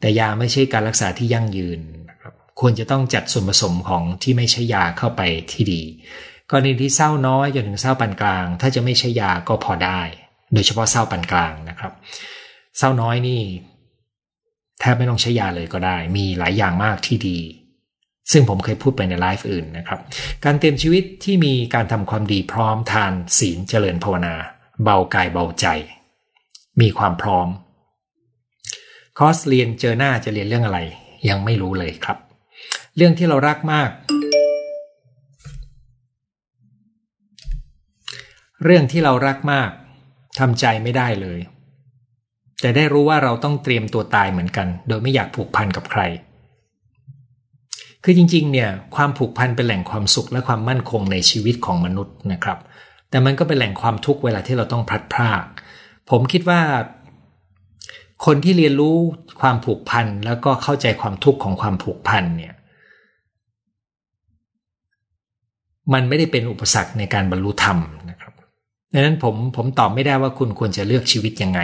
แต่ยาไม่ใช่การรักษาที่ยั่งยืนนะครับ ควรจะต้องจัดส่วนผสมของที่ไม่ใช่ยาเข้าไปที่ดี กรณีที่เศร้าน้อยจนถึงเศร้าปานกลาง ถ้าจะไม่ใช้ยาก็พอได้ โดยเฉพาะเศร้าปานกลางนะครับ เศร้าน้อยนี่แทบไม่ต้องใช้ยาเลยก็ได้ มีหลายอย่างมากที่ดี ซึ่งผมเคยพูดไปในไลฟ์อื่นนะครับ การเตรียมชีวิตที่มีการทำความดีพร้อมทานศีลเจริญภาวนา เบากายเบาใจ มีความพร้อม คอสเรียนเจอหน้าจะเรียนเรื่องอะไร ยังไม่รู้เลยครับ เรื่องที่เรารักมาก เรื่องที่เรารักมากทำใจไม่ได้เลย แต่ได้รู้ว่าเราต้องเตรียมตัวตายเหมือนกัน โดยไม่อยากผูกพันกับใคร คือจริงๆ เนี่ยความผูกพันเป็นแหล่งความสุขและความมั่นคงในชีวิตของมนุษย์นะครับ แต่มันก็เป็นแหล่งความทุกข์เวลาที่เราต้องพลัดพราก ผมคิดว่า คนที่เรียนรู้ความผูกพันแล้วก็เข้าใจความทุกข์ของความผูกพันเนี่ยมันไม่ได้เป็นอุปสรรคในการบรรลุธรรม ดังนั้นผมผมตอบไม่ได้ว่าคุณควรจะเลือกชีวิตยังไง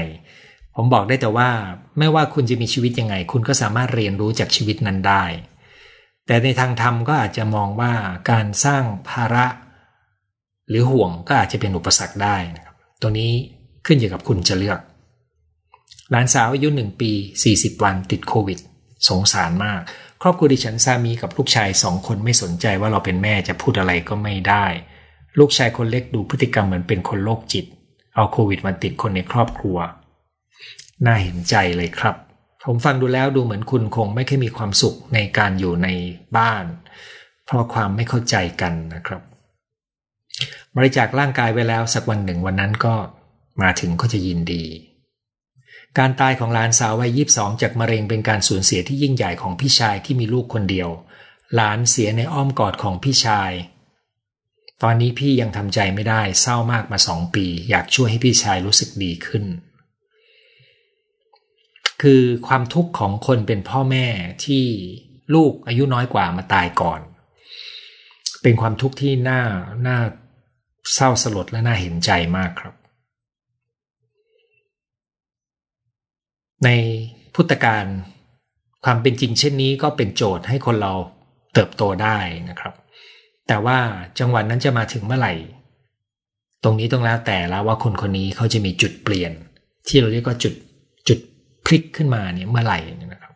ผมบอกได้แต่ว่า ไม่ว่าคุณจะมีชีวิตยังไง คุณก็สามารถเรียนรู้จากชีวิตนั้นได้ แต่ในทางธรรมก็อาจจะมองว่าการสร้างภาระ หรือห่วงก็อาจจะเป็นอุปสรรคได้นะครับ ตัวนี้ขึ้นอยู่กับคุณจะเลือก หลานสาวอายุหนึ่งปี 40 วันติดโควิด สงสารมาก ครอบครัวดิฉันสามีกับลูกชายสองคนไม่สนใจว่าเราเป็นแม่จะพูดอะไรก็ไม่ได้ ลูกชายคนเล็กดูพฤติกรรมเหมือนเป็นคนโรคจิต เอาโควิดมาติดคนในครอบครัว น่าเห็นใจเลยครับ ผมฟังดูแล้วดูเหมือนคุณคงไม่ค่อยมีความสุขในการอยู่ในบ้าน เพราะความไม่เข้าใจกันนะครับ บริจาคร่างกายไว้แล้วสักวันหนึ่งวันนั้นก็มาถึงก็จะยินดี การตายของหลานสาววัยยีสองจากมะเร็งเป็นการสูญเสียที่ยิ่งใหญ่ของพี่ชายที่มีลูกคนเดียว หลานเสียในอ้อมกอดของพี่ชาย ตอนนี้พี่ยังทำใจไม่ได้เศร้ามากมาสองปี อยากช่วยให้พี่ชายรู้สึกดีขึ้น คือความทุกข์ของคนเป็นพ่อแม่ที่ลูกอายุน้อยกว่ามาตายก่อน เป็นความทุกข์ที่น่าน่าเศร้าสลดและน่าเห็นใจมากครับ ในพุทธการความเป็นจริงเช่นนี้ก็เป็นโจทย์ให้คนเราเติบโตได้นะครับ แต่ว่าจังหวะนั้นจะมาถึงเมื่อไหร่ ตรงนี้ต้องแล้วแต่แล้วว่าคนคนนี้เขาจะมีจุดเปลี่ยน ที่เราเรียกว่าจุดจุดพลิกขึ้นมาเนี่ยเมื่อไหร่นะครับ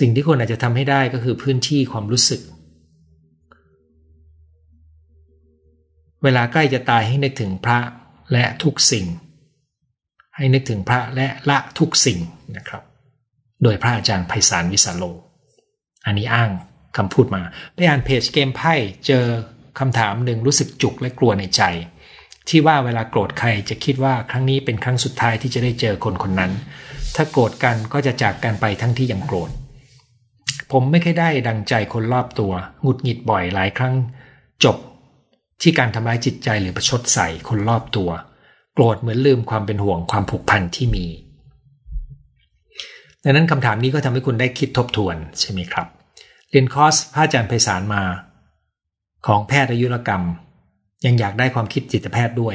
สิ่งที่คนอาจจะทำให้ได้ก็คือพื้นที่ความรู้สึก เวลาใกล้จะตายให้นึกถึงพระและทุกสิ่ง ให้นึกถึงพระและละทุกสิ่งนะครับ โดยพระอาจารย์ไพศาลวิสาโล อันนี้อ้าง คำพูดมา ไปอ่านเพจเกมไพ่เจอคำถามหนึ่งรู้สึกจุกและกลัวในใจ ที่ว่าเวลาโกรธใครจะคิดว่าครั้งนี้เป็นครั้งสุดท้ายที่จะได้เจอคนคนนั้น ถ้าโกรธกันก็จะจากกันไปทั้งที่ยังโกรธ ผมไม่เคยได้ดังใจคนรอบตัวหงุดหงิดบ่อยหลายครั้ง จบที่การทำร้ายจิตใจหรือประชดใส่คนรอบตัว โกรธเหมือนลืมความเป็นห่วงความผูกพันที่มีดังนั้นคำถามนี้ก็ทำให้คุณได้คิดทบทวนใช่ไหมครับ รียนคอร์สพระอาจารย์ไพศาลมา ของแพทย์อายุรกรรม ยังอยากได้ความคิดจิตแพทย์ด้วย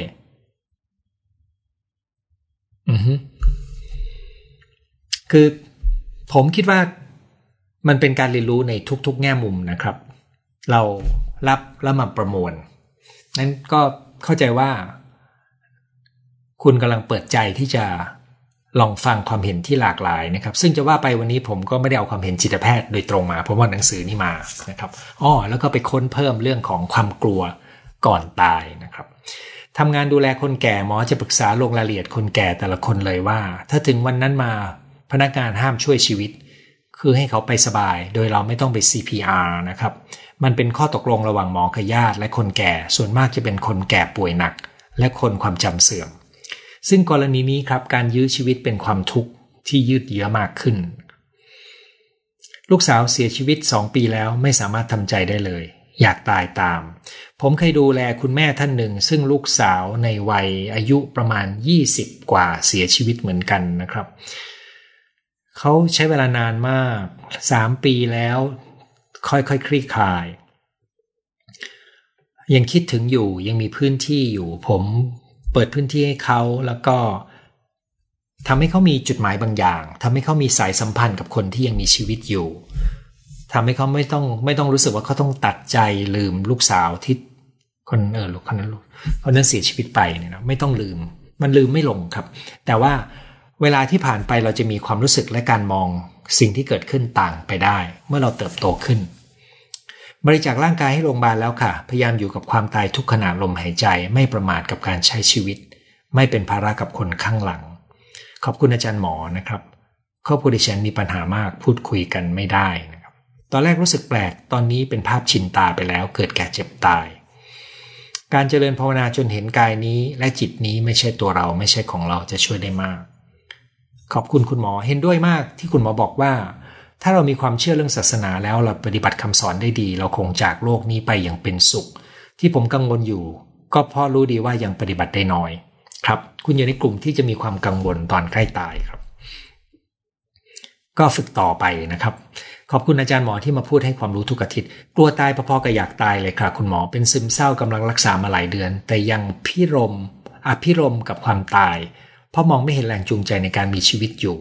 อือฮึคือผมคิดว่ามันเป็นการเรียนรู้ในทุก ๆ แง่มุมนะครับ เรารับแล้วมาประมวล นั้นก็เข้าใจว่า คุณกำลังเปิดใจที่จะ ลองฟังความเห็นที่หลากหลายนะครับ ซึ่งจะว่าไปวันนี้ผมก็ไม่ได้เอาความเห็นจิตแพทย์โดยตรงมา เพราะว่าหนังสือนี่มานะครับอ้อแล้วก็ไปค้นเพิ่มเรื่องของความกลัวก่อนตายนะครับทำงานดูแลคนแก่หมอจะปรึกษาลงรายละเอียดคนแก่แต่ละคนเลยว่า ถ้าถึงวันนั้นมาพนักงานห้ามช่วยชีวิต คือให้เขาไปสบาย โดยเราไม่ต้องไป CPR นะครับ มันเป็นข้อตกลงระหว่างหมอกับญาติและคนแก่ ส่วนมากจะเป็นคนแก่ป่วยหนัก และคนความจำเสื่อม ซึ่งกรณีนี้ครับการยื้อชีวิตเป็นความทุกข์ที่ยืดเยื้อมากขึ้น ลูกสาวเสียชีวิตสองปีแล้วไม่สามารถทำใจได้เลย อยากตายตาม ผมเคยดูแลคุณแม่ท่านหนึ่ง ซึ่งลูกสาวในวัยอายุประมาณ 20 กว่าเสียชีวิตเหมือนกันนะครับ เขาใช้เวลานานมาก 3 ปีแล้ว ค่อยๆคคลี่คลายยังคิดถึงอยู่ยังมีพื้นที่อยู่ ผม เปิดพื้นที่ให้เขาแล้วก็ทำให้เขามีจุดหมายบางอย่างทำให้เขามีสายสัมพันธ์กับคนที่ยังมีชีวิตอยู่ทำให้เขาไม่ต้องไม่ต้องรู้สึกว่าเขาต้องตัดใจลืมลูกสาวที่คนเออลูกคนนั้นลูกคนนั้นเสียชีวิตไปเนี่ยนะไม่ต้องลืม มันลืมไม่ลงครับ แต่ว่าเวลาที่ผ่านไปเราจะมีความรู้สึกและการมองสิ่งที่เกิดขึ้นต่างไปได้ เมื่อเราเติบโตขึ้น บริจาคร่างกายให้โรงพยาบาลแล้วค่ะ พยายามอยู่กับความตายทุกขณะลมหายใจ ไม่ประมาทกับการใช้ชีวิต ไม่เป็นภาระกับคนข้างหลัง ขอบคุณอาจารย์หมอนะครับครอบครัวดิฉันมีปัญหามากพูดคุยกันไม่ได้นะครับ ตอนแรกรู้สึกแปลก ตอนนี้เป็นภาพชินตาไปแล้วเกิดแก่เจ็บตาย การเจริญภาวนาจนเห็นกายนี้ และจิตนี้ไม่ใช่ตัวเราไม่ใช่ของเราจะช่วยได้มาก ขอบคุณคุณหมอเห็นด้วยมากที่คุณหมอบอกว่า ถ้าเรามีความเชื่อเรื่องศาสนาแล้วเราปฏิบัติคำสอนได้ดี เราคงจากโลกนี้ไปอย่างเป็นสุข ที่ผมกังวลอยู่ ก็เพราะรู้ดีว่ายังปฏิบัติได้น้อย ครับ คุณอยู่ในกลุ่มที่จะมีความกังวลตอนใกล้ตายครับ ก็ฝึกต่อไปนะครับ ขอบคุณอาจารย์หมอที่มาพูดให้ความรู้ทุกอาทิตย์ กลัวตายพอๆกับอยากตายเลยครับคุณหมอเป็นซึมเศร้ากำลังรักษามาหลายเดือน แต่ยังพิรมอภิรมกับความตาย เพราะมองไม่เห็นแรงจูงใจในการมีชีวิตอยู่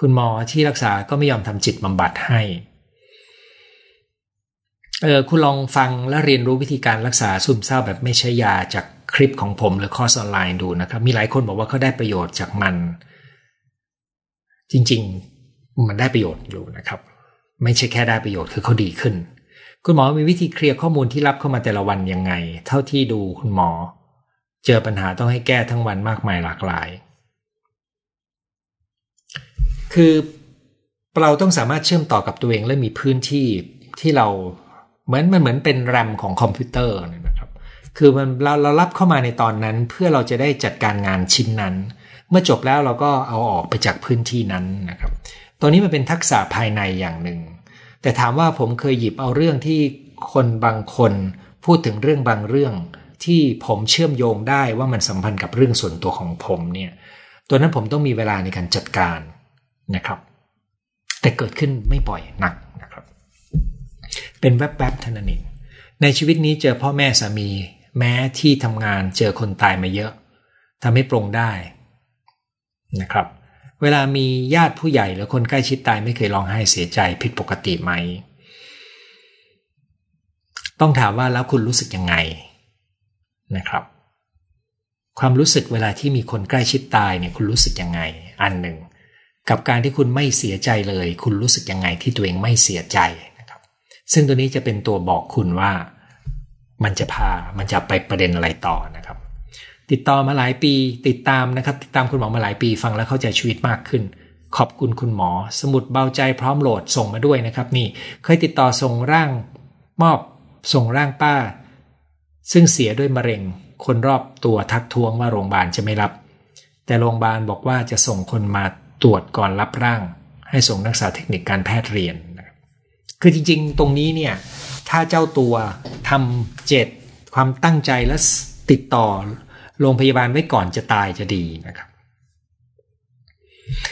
คุณหมอที่รักษาก็ไม่ยอมทำจิตบำบัดให้เออคุณลองฟังและเรียนรู้วิธีการรักษาซึมเศร้าแบบไม่ใช้ยาจากคลิปของผมหรือคอร์สออนไลน์ดูนะครับ มีหลายคนบอกว่าเขาได้ประโยชน์จากมัน จริงๆมันได้ประโยชน์อยู่นะครับ ไม่ใช่แค่ได้ประโยชน์คือเขาดีขึ้น คุณหมอมีวิธีเคลียร์ข้อมูลที่รับเข้ามาแต่ละวันยังไง เท่าที่ดูคุณหมอ เจอปัญหาต้องให้แก้ทั้งวันมากมายหลากหลาย คือเราต้องสามารถเชื่อมต่อกับตัวเองและมีพื้นที่ที่เราเหมือนมันเหมือนเป็นแรมของคอมพิวเตอร์นะครับ คือมันเราเรารับเข้ามาในตอนนั้นเพื่อเราจะได้จัดการงานชิ้นนั้น เมื่อจบแล้วเราก็เอาออกไปจากพื้นที่นั้นนะครับ ตัวนี้มันเป็นทักษะภายในอย่างหนึ่ง แต่ถามว่าผมเคยหยิบเอาเรื่องที่คนบางคนพูดถึงเรื่องบางเรื่อง ที่ผมเชื่อมโยงได้ว่ามันสัมพันธ์กับเรื่องส่วนตัวของผมเนี่ย ตัวนั้นผมต้องมีเวลาในการจัดการ นะครับ แต่เกิดขึ้นไม่บ่อยนักนะครับ เป็นแวบๆเท่านั้นเองในชีวิตนี้เจอพ่อแม่สามี แม้ที่ทำงานเจอคนตายมาเยอะทำให้ปรงได้นะครับ เวลามีญาติผู้ใหญ่หรือคนใกล้ชิดตายไม่เคยร้องไห้เสียใจผิดปกติไหม ต้องถามว่าแล้วคุณรู้สึกยังไงนะครับ ความรู้สึกเวลาที่มีคนใกล้ชิดตายเนี่ยคุณรู้สึกยังไง อันหนึ่ง กับการที่คุณไม่เสียใจเลย คุณรู้สึกยังไงที่ตัวเองไม่เสียใจนะครับ ซึ่งตัวนี้จะเป็นตัวบอกคุณว่ามันจะพา มันจะไปประเด็นอะไรต่อนะครับ ติดต่อมาหลายปีติดตามนะครับ ติดตามคุณหมอมาหลายปีฟังแล้วเข้าใจชีวิตมากขึ้น ขอบคุณคุณหมอ สมุดเบาใจพร้อมโหลดส่งมาด้วยนะครับ นี่เคยติดต่อส่งร่างมอบส่งร่างป้า ซึ่งเสียด้วยมะเร็ง คนรอบตัวทักท้วงว่าโรงพยาบาลจะไม่รับ แต่โรงพยาบาลบอกว่าจะส่งคนมา ตรวจก่อนรับร่าง ให้ส่งนักศึกษาเทคนิคการแพทย์เรียนคือจริงๆ ตรงนี้เนี่ยถ้าเจ้าตัวทำเจตความตั้งใจและติดต่อโรงพยาบาลไว้ก่อนจะตายจะดีนะครับ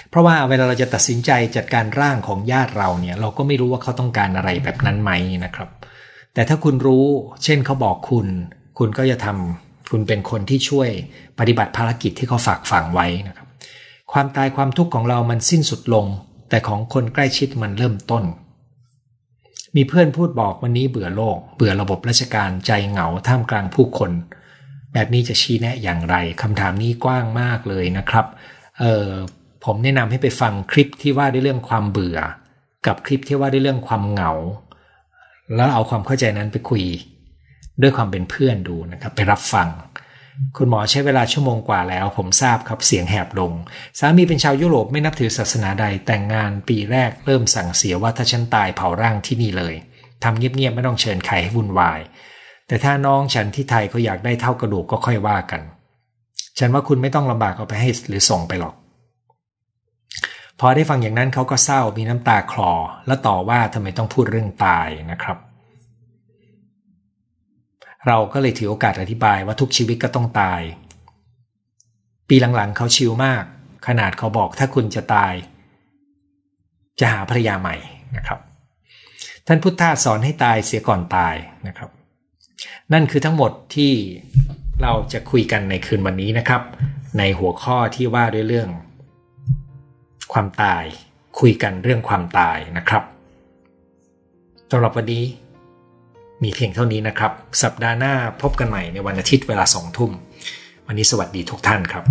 เพราะว่าเวลาเราจะตัดสินใจจัดการร่างของญาติเราเนี่ย เราก็ไม่รู้ว่าเขาต้องการอะไรแบบนั้นไหมนะครับ แต่ถ้าคุณรู้ เช่นเขาบอกคุณ คุณก็จะทำคุณเป็นคนที่ช่วยปฏิบัติภารกิจที่เขาฝากฝังไว้นะครับ ความตายความทุกข์ของเรามันสิ้นสุดลง แต่ของคนใกล้ชิดมันเริ่มต้น มีเพื่อนพูดบอกวันนี้เบื่อโลก เบื่อระบบราชการใจเหงาท่ามกลางผู้คน แบบนี้จะชี้แนะอย่างไรคำถามนี้กว้างมากเลยนะครับเออผมแนะนำให้ไปฟังคลิปที่ว่าด้วยเรื่องความเบื่อ กับคลิปที่ว่าด้วยเรื่องความเหงา แล้วเอาความเข้าใจนั้นไปคุย ด้วยความเป็นเพื่อนดูนะครับ ไปรับฟัง คุณหมอใช้เวลาชั่วโมงกว่าแล้ว ผมทราบครับเสียงแหบลง สามีเป็นชาวยุโรปไม่นับถือศาสนาใดแต่งงานปีแรกเริ่มสั่งเสียว่าถ้าฉันตายเผาร่างที่นี่เลยทำเงียบๆไม่ต้องเชิญใครให้วุ่นวาย แต่ถ้าน้องฉันที่ไทยเขาอยากได้เท่ากระดูกก็ค่อยว่ากัน ฉันว่าคุณไม่ต้องลำบากเอาไปให้หรือส่งไปหรอก พอได้ฟังอย่างนั้นเขาก็เศร้ามีน้ำตาคลอ และต่อว่าทำไมต้องพูดเรื่องตายนะครับ เราก็เลยถือโอกาสอธิบายว่าทุกชีวิตก็ต้องตาย ปีหลังๆเขาชิลมาก ขนาดเขาบอกถ้าคุณจะตาย จะหาภรรยาใหม่นะครับ ท่านพุทธาสอนให้ตายเสียก่อนตายนะครับ นั่นคือทั้งหมดที่เราจะคุยกันในคืนวันนี้นะครับ ในหัวข้อที่ว่าด้วยเรื่อง ความตายคุยกันเรื่องความตายนะครับสำหรับวันนี้ มีเพียงเท่านี้นะครับ สัปดาห์หน้าพบกันใหม่ในวันอาทิตย์เวลาสองทุ่ม วันนี้สวัสดีทุกท่านครับ